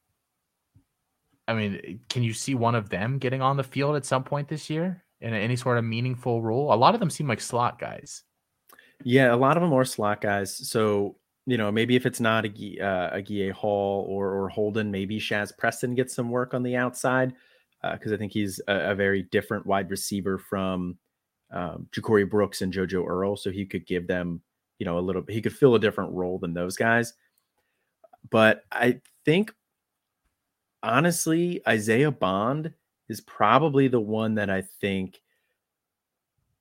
I mean, can you see one of them getting on the field at some point this year in any sort of meaningful role? A lot of them seem like slot guys. Yeah, a lot of them are slot guys. So you know, maybe if it's not a uh, Agiye Hall or or Holden, maybe Shazz Preston gets some work on the outside because I think he's a, a very different wide receiver from um, Ja'Corey Brooks and JoJo Earle. So he could give them, you know, a little. He could fill a different role than those guys. But I think, honestly, Isaiah Bond is probably the one that I think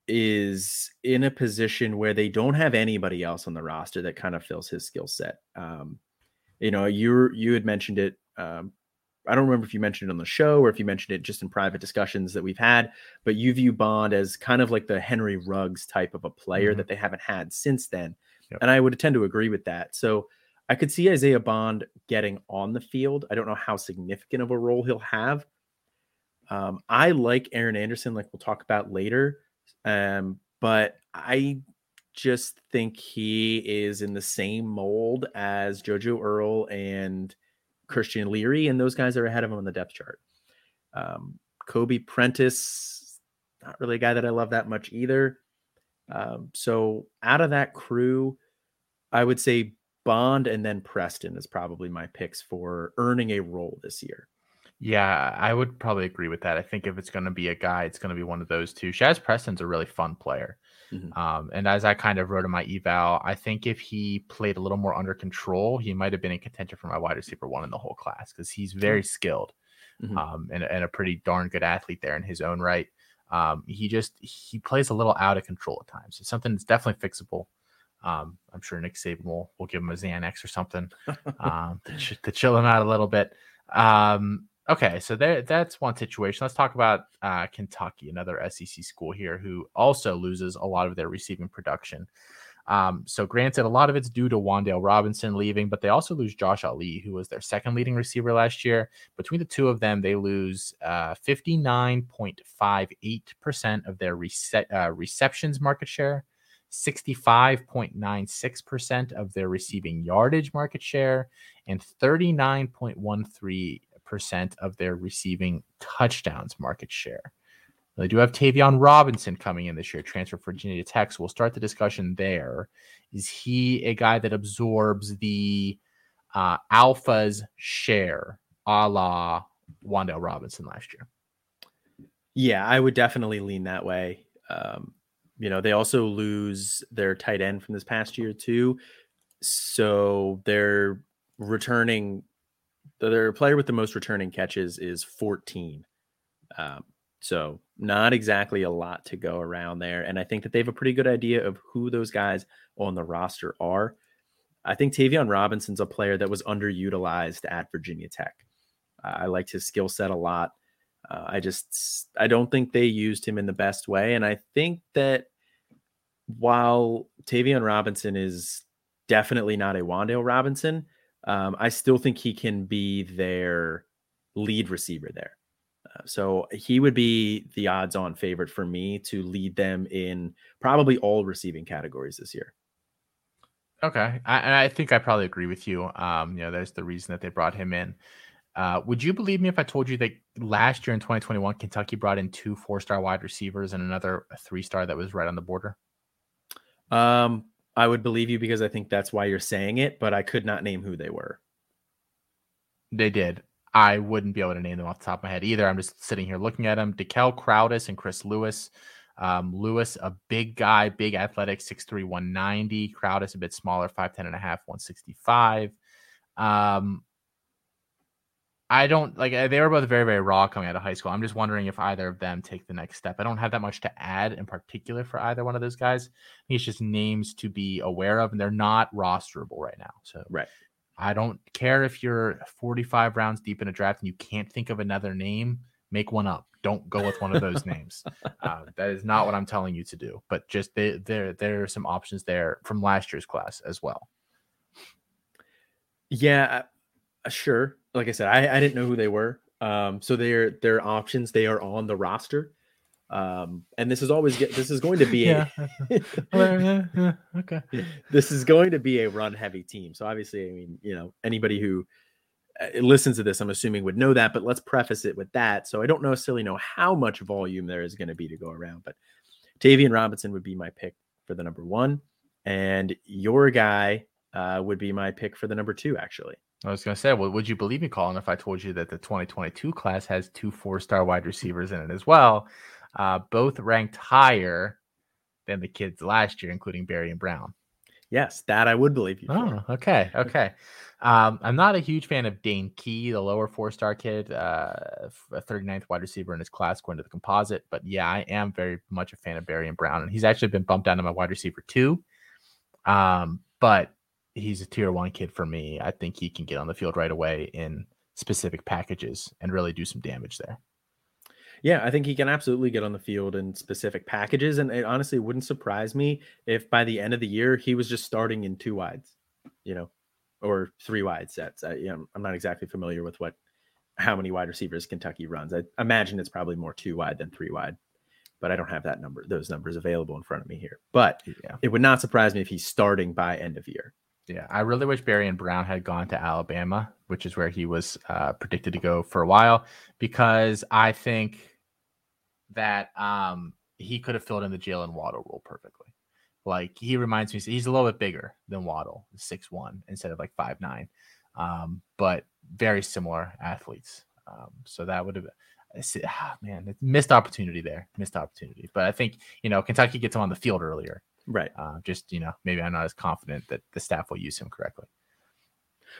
is in a position where they don't have anybody else on the roster that kind of fills his skill set. Um, you know, you you had mentioned it. Um, I don't remember if you mentioned it on the show or if you mentioned it just in private discussions that we've had, but you view Bond as kind of like the Henry Ruggs type of a player Mhm. that they haven't had since then. Yep. And I would tend to agree with that. So I could see Isaiah Bond getting on the field. I don't know how significant of a role he'll have. Um, I like Aaron Anderson, like we'll talk about later. Um, but I just think he is in the same mold as JoJo Earle and Christian Leary, and those guys are ahead of him on the depth chart. Um, Kobe Prentice, not really a guy that I love that much either. Um, so out of that crew, I would say Bond and then Preston is probably my picks for earning a role this year. Yeah, I would probably agree with that. I think if it's going to be a guy, it's going to be one of those two. Shazz Preston's a really fun player. Mm-hmm. Um, and as I kind of wrote in my eval, I think if he played a little more under control, he might have been in contention for my wide receiver one in the whole class because he's very skilled mm-hmm. um, and, and, a pretty darn good athlete there in his own right. Um, he just he plays a little out of control at times. It's something that's definitely fixable. Um, I'm sure Nick Saban will, will give him a Xanax or something um, to, ch- to, chill him out a little bit. Um, okay, so there that's one situation. Let's talk about uh, Kentucky, another SEC school here, who also loses a lot of their receiving production. Um, so granted, a lot of it's due to Wan'Dale Robinson leaving, but they also lose Josh Ali, who was their second leading receiver last year. Between the two of them, they lose uh, 59.58% of their rece- uh, receptions market share, 65.96% of their receiving yardage market share, and 39.13% of their receiving touchdowns market share. They do have Tayvion Robinson coming in this year, transfer for Virginia Tech. So we'll start the discussion there. Is he a guy that absorbs the uh, alphas share a la Wan'Dale Robinson last year? Yeah, I would definitely lean that way. Um, you know, they also lose their tight end from this past year too. So they're returning their player with the most returning catches is 14. Um, so not exactly a lot to go around there. And I think that they have a pretty good idea of who those guys on the roster are. I think Tayvion Robinson's a player that was underutilized at Virginia Tech. I liked his skill set a lot. Uh, I just I don't think they used him in the best way, and I think that while Tayvion Robinson is definitely not a Wan'Dale Robinson, um, I still think he can be their lead receiver there. So he would be the odds on favorite for me to lead them in probably all receiving categories this year. Okay. I, I think I probably agree with you. Um, you know, there's the reason that they brought him in. Uh, would you believe me if I told you that last year in 2021, Kentucky brought in two four star wide receivers and another three star that was right on the border? Um, I would believe you because I think that's why you're saying it, but I could not name who they were. They did. I wouldn't be able to name them off the top of my head either. I'm just sitting here looking at them. Dekel Crowdus and Chris Lewis. Um, Lewis, a big guy, big athletic, 6'3, 190. Crowdus, a bit smaller, 5'10 and a half, 165. Um, I don't like they were both very, very raw coming out of high school. I'm just wondering if either of them take the next step. I don't have that much to add in particular for either one of those guys. It's just names to be aware of, and they're not rosterable right now. So right. I don't care if you're 45 rounds deep in a draft and you can't think of another name, make one up. Don't go with one of those names. Uh, that is not what I'm telling you to do. But just they, there, there are some options there from last year's class as well. Yeah, uh, sure. Like I said, I, I didn't know who they were. Um, so they're they're options. They are on the roster um and this is always get this is going to be a yeah. okay this is going to be a run heavy team so obviously i mean you know anybody who uh, listens to this i'm assuming would know that but let's preface it with that so i don't necessarily know how much volume there is going to be to go around but Tayvion Robinson would be my pick for the number one and your guy uh, would be my pick for the number two actually I was going to say, well, would you believe me, Colin, if I told you that the 2022 class has two four star wide receivers in it as well? uh, both ranked higher than the kids last year, including Barion Brown. Yes, that I would believe you. Oh, okay, okay. Um, I'm not a huge fan of Dane Key, the lower four-star kid, uh, a 39th wide receiver in his class going to the composite. But yeah, I am very much a fan of Barion Brown, and he's actually been bumped down to my wide receiver too. Um, but he's a tier one kid for me. I think he can get on the field right away in specific packages and really do some damage there. Yeah, I think he can absolutely get on the field in specific packages. And it honestly wouldn't surprise me if by the end of the year he was just starting in two wides, you know, or three wide sets. I, you know, I'm not exactly familiar with what how many wide receivers Kentucky runs. I imagine it's probably more two wide than three wide, but I don't have that number, those numbers available in front of me here. But yeah. it would not surprise me if he's starting by end of year. Yeah, I really wish Barion Brown had gone to Alabama, which is where he was uh, predicted to go for a while, because I think that um he could have filled in the Jaylen Waddle role perfectly. Like he reminds me, he's a little bit bigger than Waddle, six one instead of like five nine, um, but very similar athletes. Um, so that would have ah, man, missed opportunity there, missed opportunity. But I think you know Kentucky gets him on the field earlier, right? Uh, just you know maybe I'm not as confident that the staff will use him correctly.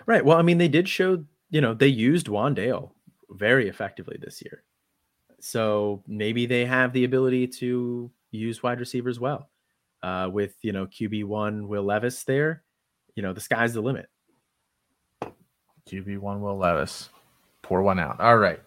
Right. Well, I mean, they did show you know they used Wan'Dale very effectively this year, so maybe they have the ability to use wide receivers well. Uh, with you know QB one Will Levis there, you know the sky's the limit. QB one Will Levis, pour one out. All right.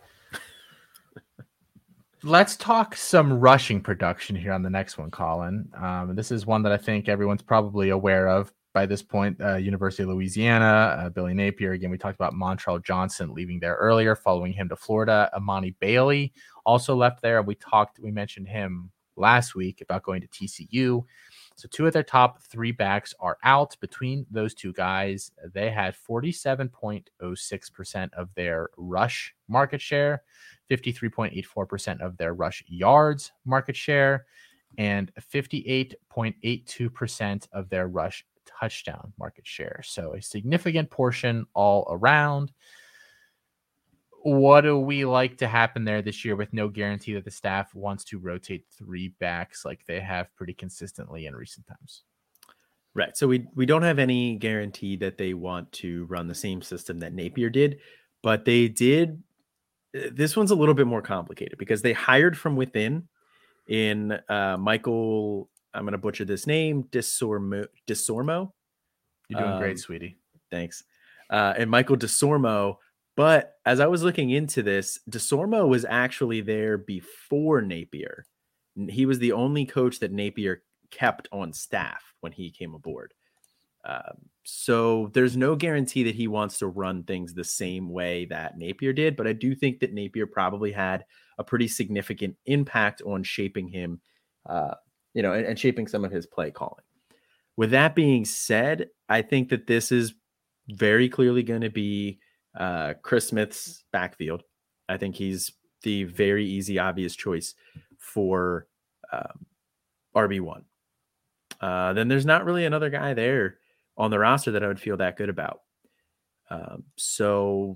Let's talk some rushing production here on the next one, Colin. Um, this is one that I think everyone's probably aware of by this point. Uh, University of Louisiana, uh, Billy Napier. Again, we talked about Montrell Johnson leaving there earlier, following him to Florida. Emani Bailey also left there. We talked, we mentioned him last week about going to TCU. So two of their top three backs are out. Between those two guys, they had 47.06% of their rush market share, 53.84% of their rush yards market share, and 58.82% of their rush touchdown market share. So a significant portion all around what do we like to happen there this year with no guarantee that the staff wants to rotate three backs like they have pretty consistently in recent times? Right. So we we don't have any guarantee that they want to run the same system that Napier did, but they did uh, this one's a little bit more complicated because they hired from within in uh, Michael I'm going to butcher this name, Disormo Disormo. You're doing um, great, sweetie. Thanks. Uh, and Michael Disormo but as I was looking into this, Desormeaux was actually there before Napier. He was the only coach that Napier kept on staff when he came aboard. Um, so there's no guarantee that he wants to run things the same way that Napier did, but I do think that Napier probably had a pretty significant impact on shaping him, uh, you know, and, and shaping some of his play calling. With that being said, I think that this is very clearly going to be uh, Chris Smith's backfield. I think he's the very easy, obvious choice for um, RB1. Uh, then there's not really another guy there on the roster that I would feel that good about. Um, so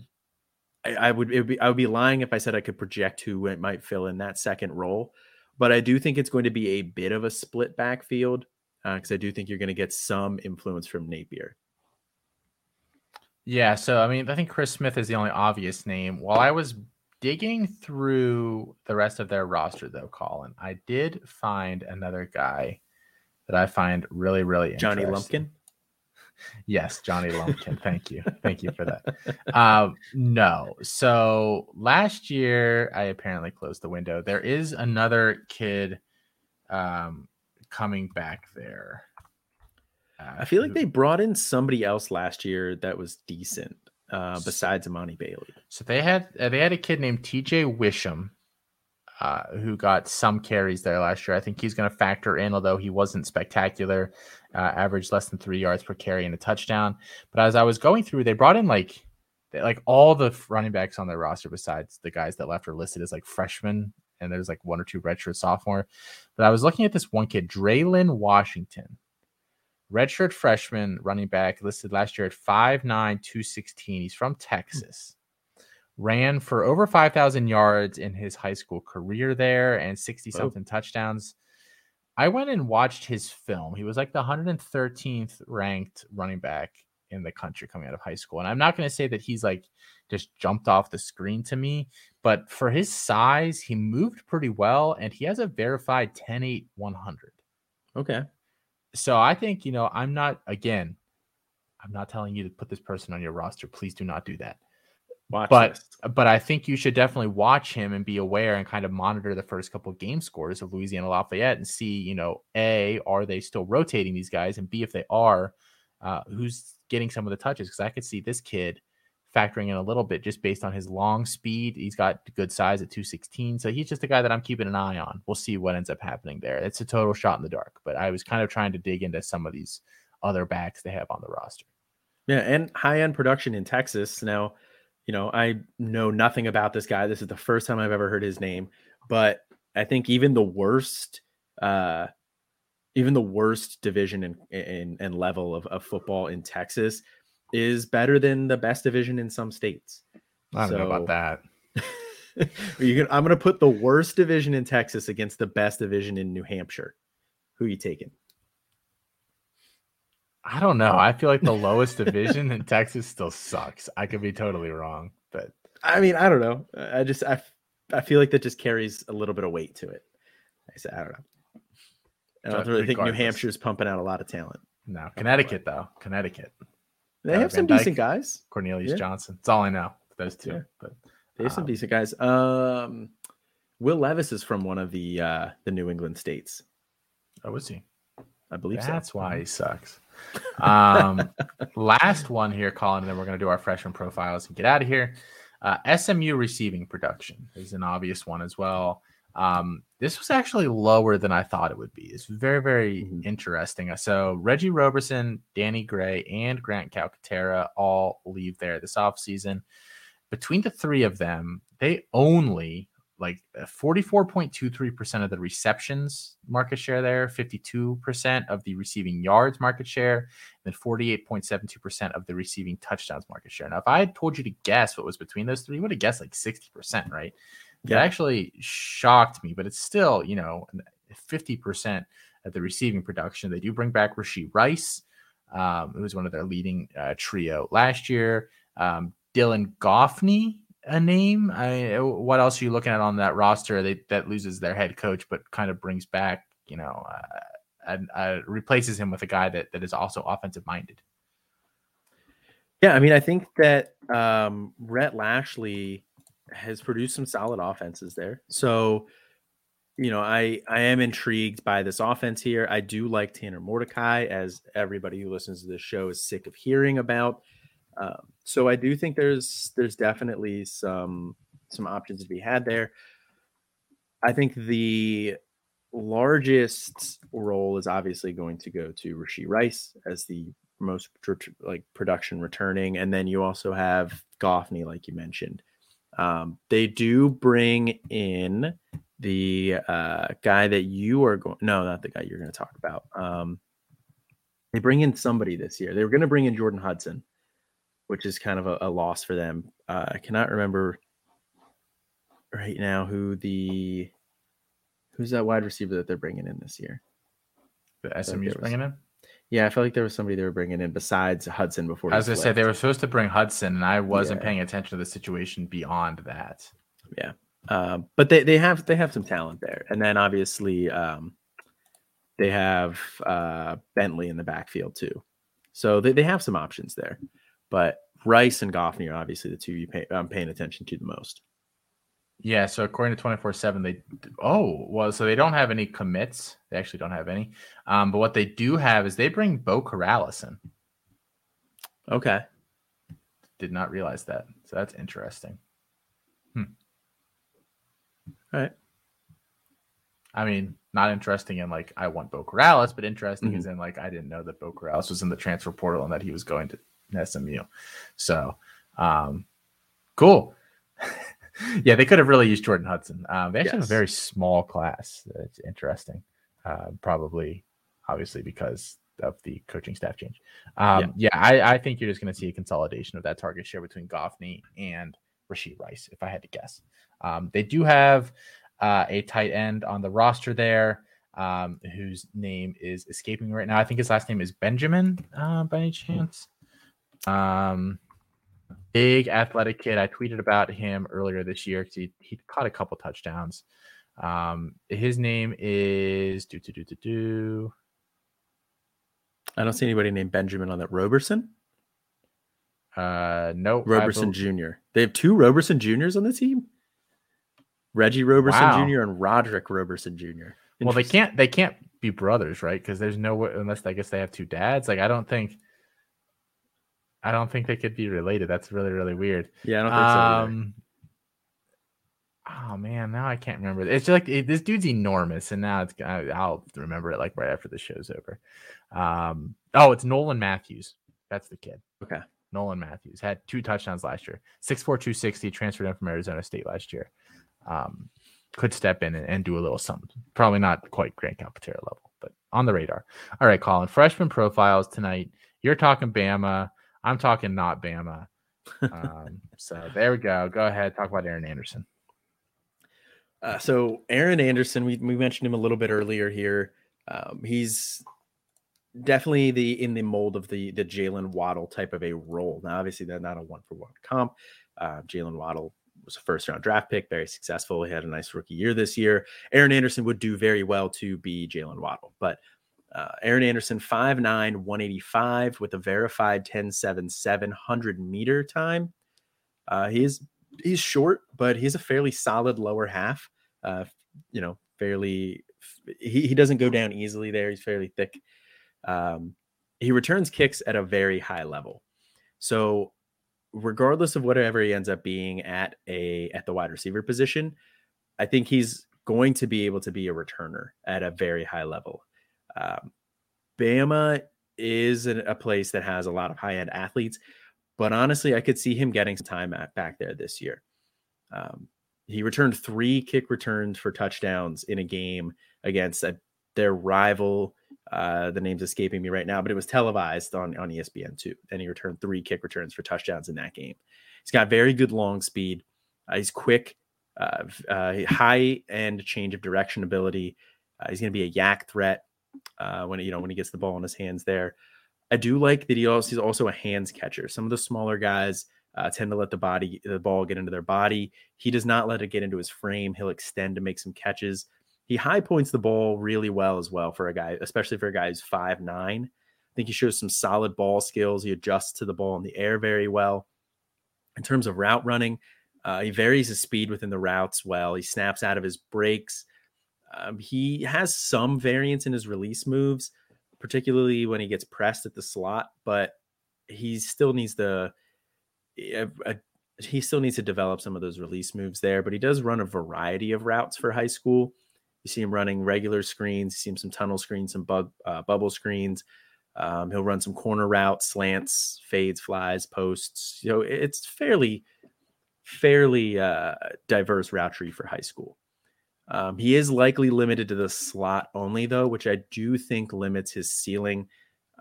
I, I would be I would be lying if I said I could project who it might fill in that second role, but I do think it's going to be a bit of a split backfield because uh, I do think you're going to get some influence from Napier. Yeah, so I mean, I think Chris Smith is the only obvious name. While I was digging through the rest of their roster, though, Colin, I did find another guy that I find really, really interesting. Johnny Lumpkin. Yes, Johnny Lumpkin. Thank you. Thank you for that. Um, no. So last year, I apparently closed the window. There is another kid um, coming back there. I feel like they brought in somebody else last year that was decent uh, besides Emani Bailey. So they had uh, they had a kid named TJ Wisham uh, who got some carries there last year. I think he's going to factor in, although he wasn't spectacular, uh, averaged less than three yards per carry and a touchdown. But as I was going through, they brought in like like all the running backs on their roster besides the guys that left are listed as like freshmen and there's like one or two redshirt sophomore. But I was looking at this one kid, Draylen Washington, redshirt freshman running back listed last year at 5'9, 216. He's from hmm. Texas. Ran for over 5,000 yards in his high school career there and 60 something oh. touchdowns. I went and watched his film. He was like the 113th ranked running back in the country coming out of high school. And I'm not going to say that he's like just jumped off the screen to me, but for his size, he moved pretty well and he has a verified 10 8 100. Okay so I think, you know, I'm not, again, I'm not telling you to put this person on your roster. Please do not do that. Watch but this. but I think you should definitely watch him and be aware and kind of monitor the first couple of game scores of Louisiana Lafayette and see, you know, a are they still rotating these guys, and b if they are, uh, who's getting some of the touches? Because I could see this kid factoring in a little bit just based on his long speed. He's got good size at 216. So he's just a guy that I'm keeping an eye on. We'll see what ends up happening there. It's a total shot in the dark, but I was kind of trying to dig into some of these other backs they have on the roster. Yeah, and high end production in Texas. Now, you know, I know nothing about this guy. This is the first time I've ever heard his name, but I think even the worst, uh, even the worst division in level of, of football in Texas is better than the best division in some states. I don't so, know about that. you can, I'm going to put the worst division in Texas against the best division in New Hampshire. Who are you taking? I don't know. I feel like the lowest division in Texas still sucks. I could be totally wrong, but I mean, I don't know. I just I, I feel like that just carries a little bit of weight to it. I said I don't know. I don't really think New Hampshire's pumping out a lot of talent. No, Connecticut though. Connecticut. They uh, have some Dyke, decent guys. Cornelius yeah. Johnson. That's all I know. Those two. Yeah. But they have um, some decent guys. Um, Will Levis is from one of the uh, the New England states. Oh, is he? I believe That's so. That's why he sucks. Um, last one here, Colin, and then we're going to do our freshman profiles and get out of here. Uh, SMU receiving production is an obvious one as well. Um, this was actually lower than I thought it would be. It's very, very mm-hmm. interesting. So Reggie Roberson, Danny Gray, and Grant Calcaterra all leave there this offseason. Between the three of them, they only like 44.23% uh, of the receptions market share there, 52% of the receiving yards market share, and then 48.72% of the receiving touchdowns market share. Now, if I had told you to guess what was between those three, you would have guessed like 60%, right? Yeah. That actually shocked me, but it's still, you know, 50% of the receiving production. They do bring back Rashee Rice, um, who was one of their leading uh, trio last year. Um, Dylan Goffney a name? I what else are you looking at on that roster they, that loses their head coach, but kind of brings back, you know, uh, and uh, replaces him with a guy that that is also offensive minded. Yeah, I mean, I think that um, Rhett Lashlee has produced some solid offenses there. So, you know, I I am intrigued by this offense here. I do like Tanner Mordecai, as everybody who listens to this show is sick of hearing about. Um, so I do think there's there's definitely some some options to be had there. I think the largest role is obviously going to go to Rashee Rice as the most like production returning, and then you also have Goffney, like you mentioned. Um, they do bring in the uh, guy that you are going. No, not the guy you're going to talk about. Um, they bring in somebody this year. They were going to bring in Jordan Hudson, which is kind of a, a loss for them. Uh, I cannot remember right now who the who's that wide receiver that they're bringing in this year. The SMU's bringing in. Yeah, I felt like there was somebody they were bringing in besides Hudson before. As I said, they were supposed to bring Hudson, and I wasn't yeah. paying attention to the situation beyond that. Yeah, uh, but they, they have they have some talent there, and then obviously um, they have uh, Bentley in the backfield too, so they, they have some options there. But Rice and Goffney are obviously the two you pay, I'm paying attention to the most. Yeah, so according to 24 7, they oh, well, so they don't have any commits. They actually don't have any. Um, but what they do have is they bring Beau Corrales in. Okay. Did not realize that. So that's interesting. Hmm. All right. I mean, not interesting in like I want Beau Corrales, but interesting mm-hmm. is in like I didn't know that Beau Corrales was in the transfer portal and that he was going to SMU. So um cool. yeah, they could have really used Jordan Hudson. Um, they actually yes. have a very small class. It's interesting. Uh, probably, obviously, because of the coaching staff change. Um, yeah, yeah I, I, think you're just going to see a consolidation of that target share between Goffney and Rashee Rice, if I had to guess. Um, they do have uh, a tight end on the roster there, um, whose name is escaping right now. I think his last name is Benjamin, uh, by any chance. Um, big athletic kid. I tweeted about him earlier this year because he, he caught a couple touchdowns. Um, his name is do do do do do. I don't see anybody named Benjamin on that. Roberson. Uh, no, Roberson Jr. They have two Roberson Juniors on the team. Reggie Roberson wow. Jr. and Roderick Roberson Jr. Well, they can't they can't be brothers, right? Because there's no way unless I guess they have two dads. Like I don't think I don't think they could be related. That's really really weird. Yeah, I don't think um, so. Either. Oh man, now I can't remember. It's like it, this dude's enormous, and now it's I, will remember it like right after the show's over. Um, oh, it's Nolan Matthews. That's the kid. Okay, Nolan Matthews had two touchdowns last year. 6'4", 260, transferred in from Arizona State last year. Um, could step in and, and, do a little something. Probably not quite Grant Calcaterra level, but on the radar. All right, Colin. Freshman profiles tonight. You're talking Bama. I'm talking not Bama. Um, so there we go. Go ahead. Talk about Aaron Anderson. Uh, so Aaron Anderson, we, we mentioned him a little bit earlier here. Um, he's definitely the in the mold of the the Jaylen Waddle type of a role. Now, obviously, they're not a one for one comp. Uh, Jaylen Waddle was a first round draft pick, very successful. He had a nice rookie year this year. Aaron Anderson would do very well to be Jaylen Waddle, but uh, Aaron Anderson, 5'9, 185 with a verified 10 700 meter time. Uh, he's he's short, but he's a fairly solid lower half. Uh, you know, fairly he, he doesn't go down easily there. He's fairly thick. Um, he returns kicks at a very high level. So regardless of whatever he ends up being at a at the wide receiver position, I think he's going to be able to be a returner at a very high level. Um, Bama is a place that has a lot of high end athletes, but honestly, I could see him getting some time at, back there this year. Um, he returned three kick returns for touchdowns in a game against a, their rival. Uh, the name's escaping me right now, but it was televised on, on ESPN2. And he returned three kick returns for touchdowns in that game. He's got very good long speed. Uh, he's quick, uh, uh high end change of direction ability. Uh, he's going to be a YAC threat uh, when you know when he gets the ball in his hands there. I do like that he also he's also a hands catcher. Some of the smaller guys uh, tend to let the body the ball get into their body. He does not let it get into his frame. He'll extend to make some catches. He high points the ball really well as well for a guy, especially for a guy who's five nine. I think he shows some solid ball skills. He adjusts to the ball in the air very well. In terms of route running, uh, he varies his speed within the routes well. He snaps out of his breaks. Um, he has some variance in his release moves, particularly when he gets pressed at the slot, but he still needs to. a, a, he still needs to develop some of those release moves there. But he does run a variety of routes for high school. You see him running regular screens. You see him some tunnel screens, some bug, uh, bubble screens. Um, he'll run some corner routes, slants, fades, flies, posts. Know, it's fairly, fairly uh, diverse route tree for high school. Um, he is likely limited to the slot only, though, which I do think limits his ceiling,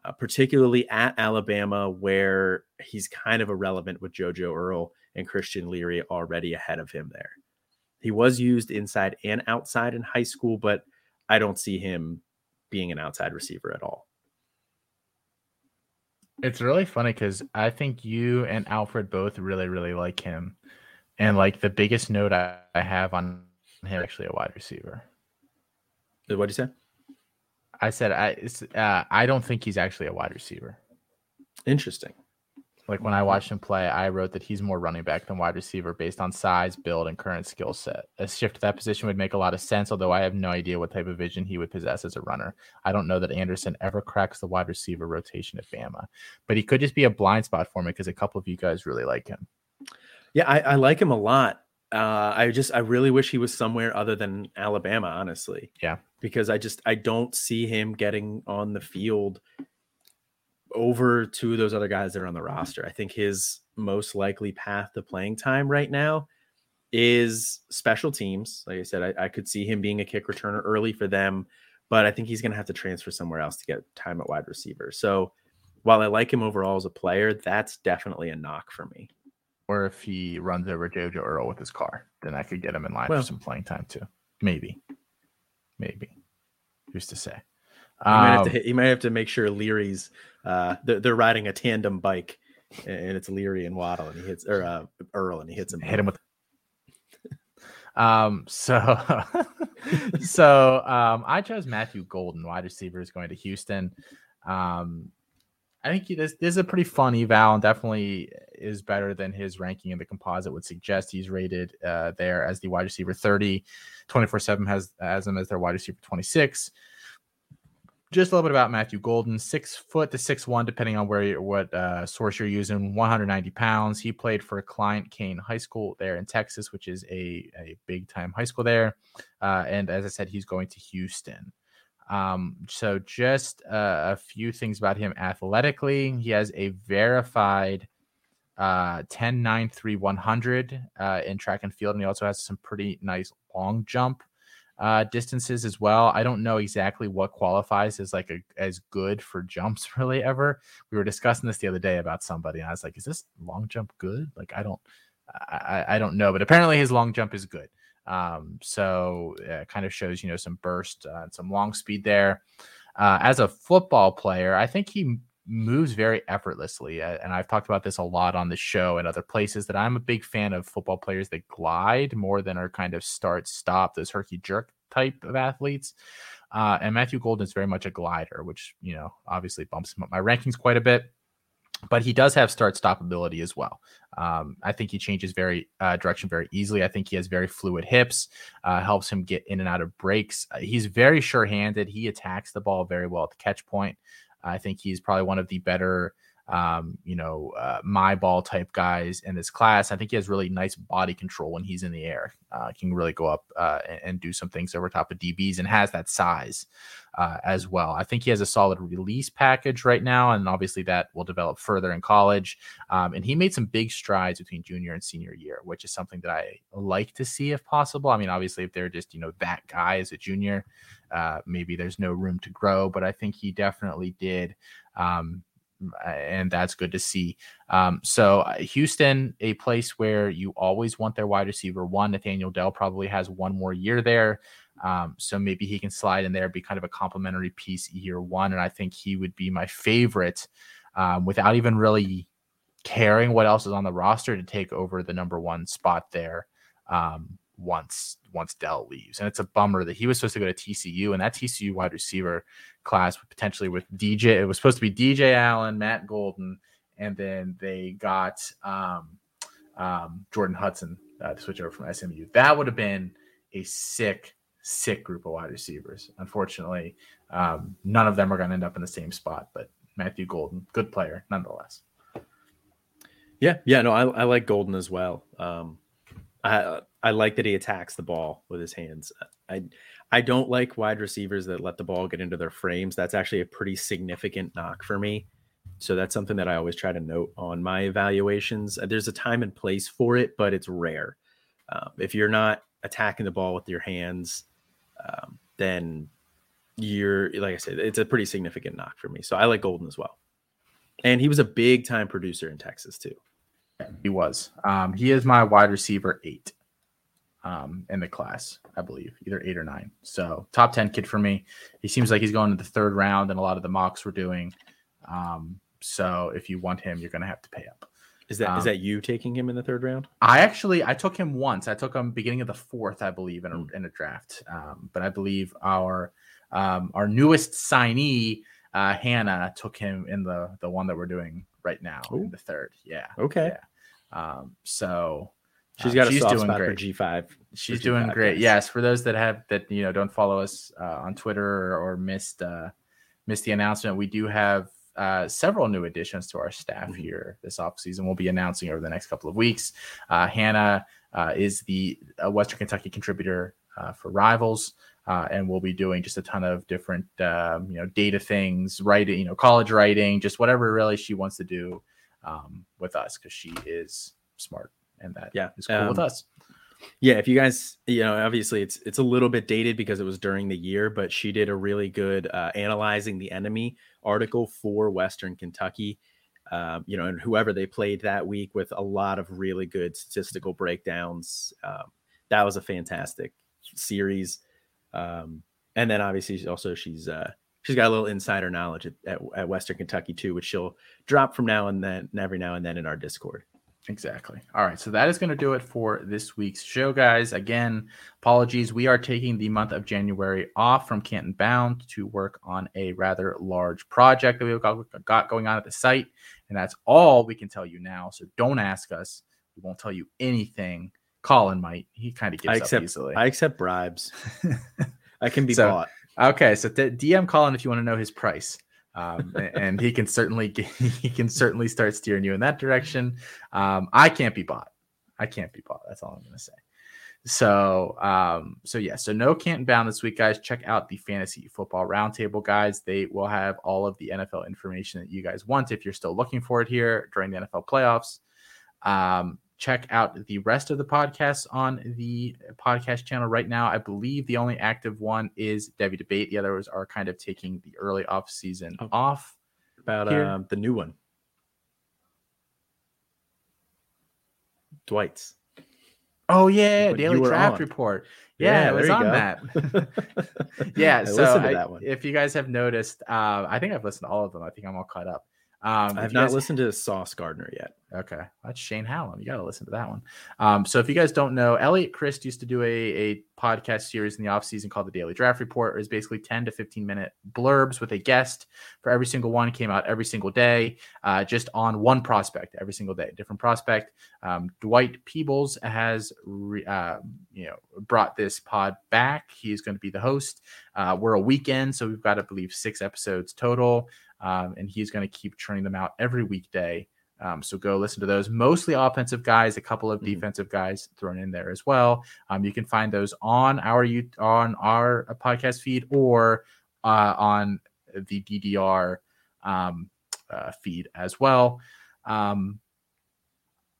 uh, particularly at Alabama, where he's kind of irrelevant with JoJo Earle and Christian Leary already ahead of him there. He was used inside and outside in high school, but I don't see him being an outside receiver at all. It's really funny because I think you and Alfred both really, really like him. And like the biggest note I, I have on him actually a wide receiver. What did you say? I said I uh, I don't think he's actually a wide receiver. Interesting. Like when I watched him play, I wrote that he's more running back than wide receiver based on size, build, and current skill set. A shift to that position would make a lot of sense, although I have no idea what type of vision he would possess as a runner. I don't know that Anderson ever cracks the wide receiver rotation at Bama, but he could just be a blind spot for me because a couple of you guys really like him. Yeah, I, I like him a lot. Uh, I just I really wish he was somewhere other than Alabama, honestly. Yeah, because I just I don't see him getting on the field over to those other guys that are on the roster. I think his most likely path to playing time right now is special teams. Like I said, I, I could see him being a kick returner early for them, but I think he's going to have to transfer somewhere else to get time at wide receiver. So while I like him overall as a player, that's definitely a knock for me or if he runs over Jojo Earle with his car, then I could get him in line well, for some playing time too. Maybe, maybe. Who's to say? You, um, might have to um, hit, you might have to make sure Leary's uh, they're, they're, riding a tandem bike, and it's Leary and Waddle, and he hits or uh, Earle, and he hits him. Hit him with. um. So, so um, I chose Matthew Golden, wide receiver, is going to Houston. Um, I think he, this, this is a pretty fun eval and definitely is better than his ranking in the composite would suggest. He's rated uh, there as the wide receiver 30. 24 7 has, has him as their wide receiver 26. Just a little bit about Matthew Golden, six foot to six one, depending on where you, what uh, source you're using. 190 pounds. He played for Client Kane High School there in Texas, which is a, a big time high school there. Uh, and as I said, he's going to Houston. Um, so just uh, a few things about him athletically. He has a verified uh 10 9 3 100 uh in track and field and he also has some pretty nice long jump uh distances as well. I don't know exactly what qualifies as like a as good for jumps really ever. We were discussing this the other day about somebody and i was like is this long jump good? Like i don't i i don't know but apparently his long jump is good um so it kind of shows you know some burst uh, some long speed there uh, as a football player i think he moves very effortlessly. And I've talked about this a lot on the show and other places that I'm a big fan of football players that glide more than are kind of start stop, those herky jerk type of athletes. Uh, and Matthew Golden is very much a glider, which, you know, obviously bumps him up my rankings quite a bit. But he does have start stop ability as well. Um, I think he changes very uh, direction very easily. I think he has very fluid hips, uh, helps him get in and out of breaks. Uh, he's very sure handed. He attacks the ball very well at the catch point. I think he's probably one of the better, um, you know, uh, my ball type guys in this class. I think he has really nice body control when he's in the air. Uh, can really go up uh, and, and, do some things over top of DBs and has that size uh, as well. I think he has a solid release package right now, and obviously that will develop further in college. Um, and he made some big strides between junior and senior year, which is something that I like to see if possible. I mean, obviously, if they're just you know that guy as a junior, uh, maybe there's no room to grow, but I think he definitely did. Um, and that's good to see. Um, so uh, Houston, a place where you always want their wide receiver one. Nathaniel Dell probably has one more year there. Um, so maybe he can slide in there, be kind of a complementary piece year one. And I think he would be my favorite um, without even really caring what else is on the roster to take over the number one spot there um, once once Dell leaves. And it's a bummer that he was supposed to go to TCU and that TCU wide receiver class potentially with DJ. It was supposed to be DJ Allen, Matt Golden, and then they got um, um, Jordan Hudson uh, to switch over from SMU. That would have been a sick sick group of wide receivers. Unfortunately, um, none of them are going to end up in the same spot. But Matthew Golden, good player nonetheless. Yeah, yeah, no, I, I like Golden as well. Um, I I like that he attacks the ball with his hands. I I don't like wide receivers that let the ball get into their frames. That's actually a pretty significant knock for me. So that's something that I always try to note on my evaluations. There's a time and place for it, but it's rare. Um, if you're not attacking the ball with your hands, um, then you're like I said, it's a pretty significant knock for me. So I like Golden as well. And he was a big time producer in Texas too. He was. Um, he is my wide receiver eight um, in the class, I believe, either eight or nine. So top ten kid for me. He seems like he's going to the third round, and a lot of the mocks we're doing. Um, so if you want him, you're going to have to pay up. Is that um, is that you taking him in the third round? I actually I took him once. I took him beginning of the fourth, I believe, in a, mm. in a draft. Um, but I believe our um, our newest signee, uh, Hannah, took him in the the one that we're doing right now Ooh. in the third. Yeah. Okay. Yeah. Um, so she's uh, got a she's soft doing spot great. for G five. She's doing G5, great. Yes. yes. For those that have that you know don't follow us uh, on Twitter or, or missed uh, missed the announcement, we do have uh, several new additions to our staff mm-hmm. here this offseason. We'll be announcing over the next couple of weeks. Uh, Hannah uh, is the uh, Western Kentucky contributor uh, for Rivals. Uh, and we'll be doing just a ton of different, um, you know, data things, writing, you know, college writing, just whatever really she wants to do um, with us because she is smart and that yeah. is cool um, with us. Yeah, if you guys, you know, obviously it's it's a little bit dated because it was during the year, but she did a really good uh, analyzing the enemy article for Western Kentucky. Um, you know, and whoever they played that week with a lot of really good statistical breakdowns. Um, that was a fantastic series. Um, and then obviously also she's uh, she's got a little insider knowledge at, at, at Western Kentucky too, which she'll drop from now and then, every now and then in our Discord. Exactly. All right. So that is going to do it for this week's show, guys. Again, apologies. We are taking the month of January off from Canton Bound to work on a rather large project that we've got, going on at the site. And that's all we can tell you now. So don't ask us. We won't tell you anything. Colin might. He kind of gives I accept, up easily. I accept bribes. I can be so, bought. Okay. So DM Colin if you want to know his price um, and he can certainly he can certainly start steering you in that direction. Um, I can't be bought. I can't be bought. That's all I'm going to say. So, um, so yeah, so no Canton Bound this week, guys. Check out the Fantasy Football Roundtable, guys. They will have all of the NFL information that you guys want if you're still looking for it here during the NFL playoffs. Um, check out the rest of the podcasts on the podcast channel right now. I believe the only active one is Devy Debate. The others are kind of taking the early off season Oh. off. About um, the new one. Dwight's. Oh yeah, daily draft on. report. Yeah, I was on that. yeah, I so I- if you guys have noticed, uh, I think I've listened to all of them. I think I'm all caught up. Um, I have not guys- listened to Sauce Gardner yet. Okay, that's Shane Hallam. You got to listen to that one. Um, so if you guys don't know, Eliot Crist used to do a, a podcast series in the off season called the Daily Draft Report. It was basically 10 to 15 minute blurbs with a guest for every single one. Came out every single day, uh, just on one prospect every single day, different prospect. Um, Dwight Peebles has re, uh, you know brought this pod back. He's going to be the host. Uh, we're a weekend, so we've got I believe six episodes total, um, and he's going to keep churning them out every weekday. Um, so go listen to those. Mostly offensive guys, a couple of Mhm. defensive guys thrown in there as well. Um, you can find those on our on our uh, podcast feed or uh, on the DDR um, uh, feed as well. Um,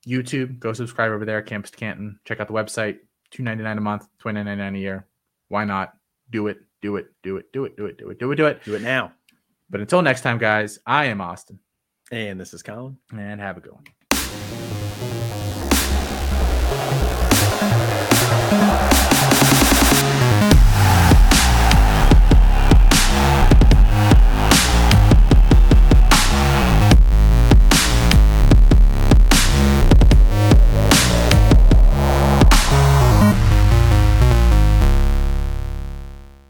YouTube, go subscribe over there. Campus Canton. Check out the website. Two ninety nine a month, twenty nine ninety nine a year. Why not? Do it. Do it. Do it. Do it. Do it. Do it. Do it. Do it. Do it now. But until next time, guys. I am Austin, And this is Colin. and have a good one.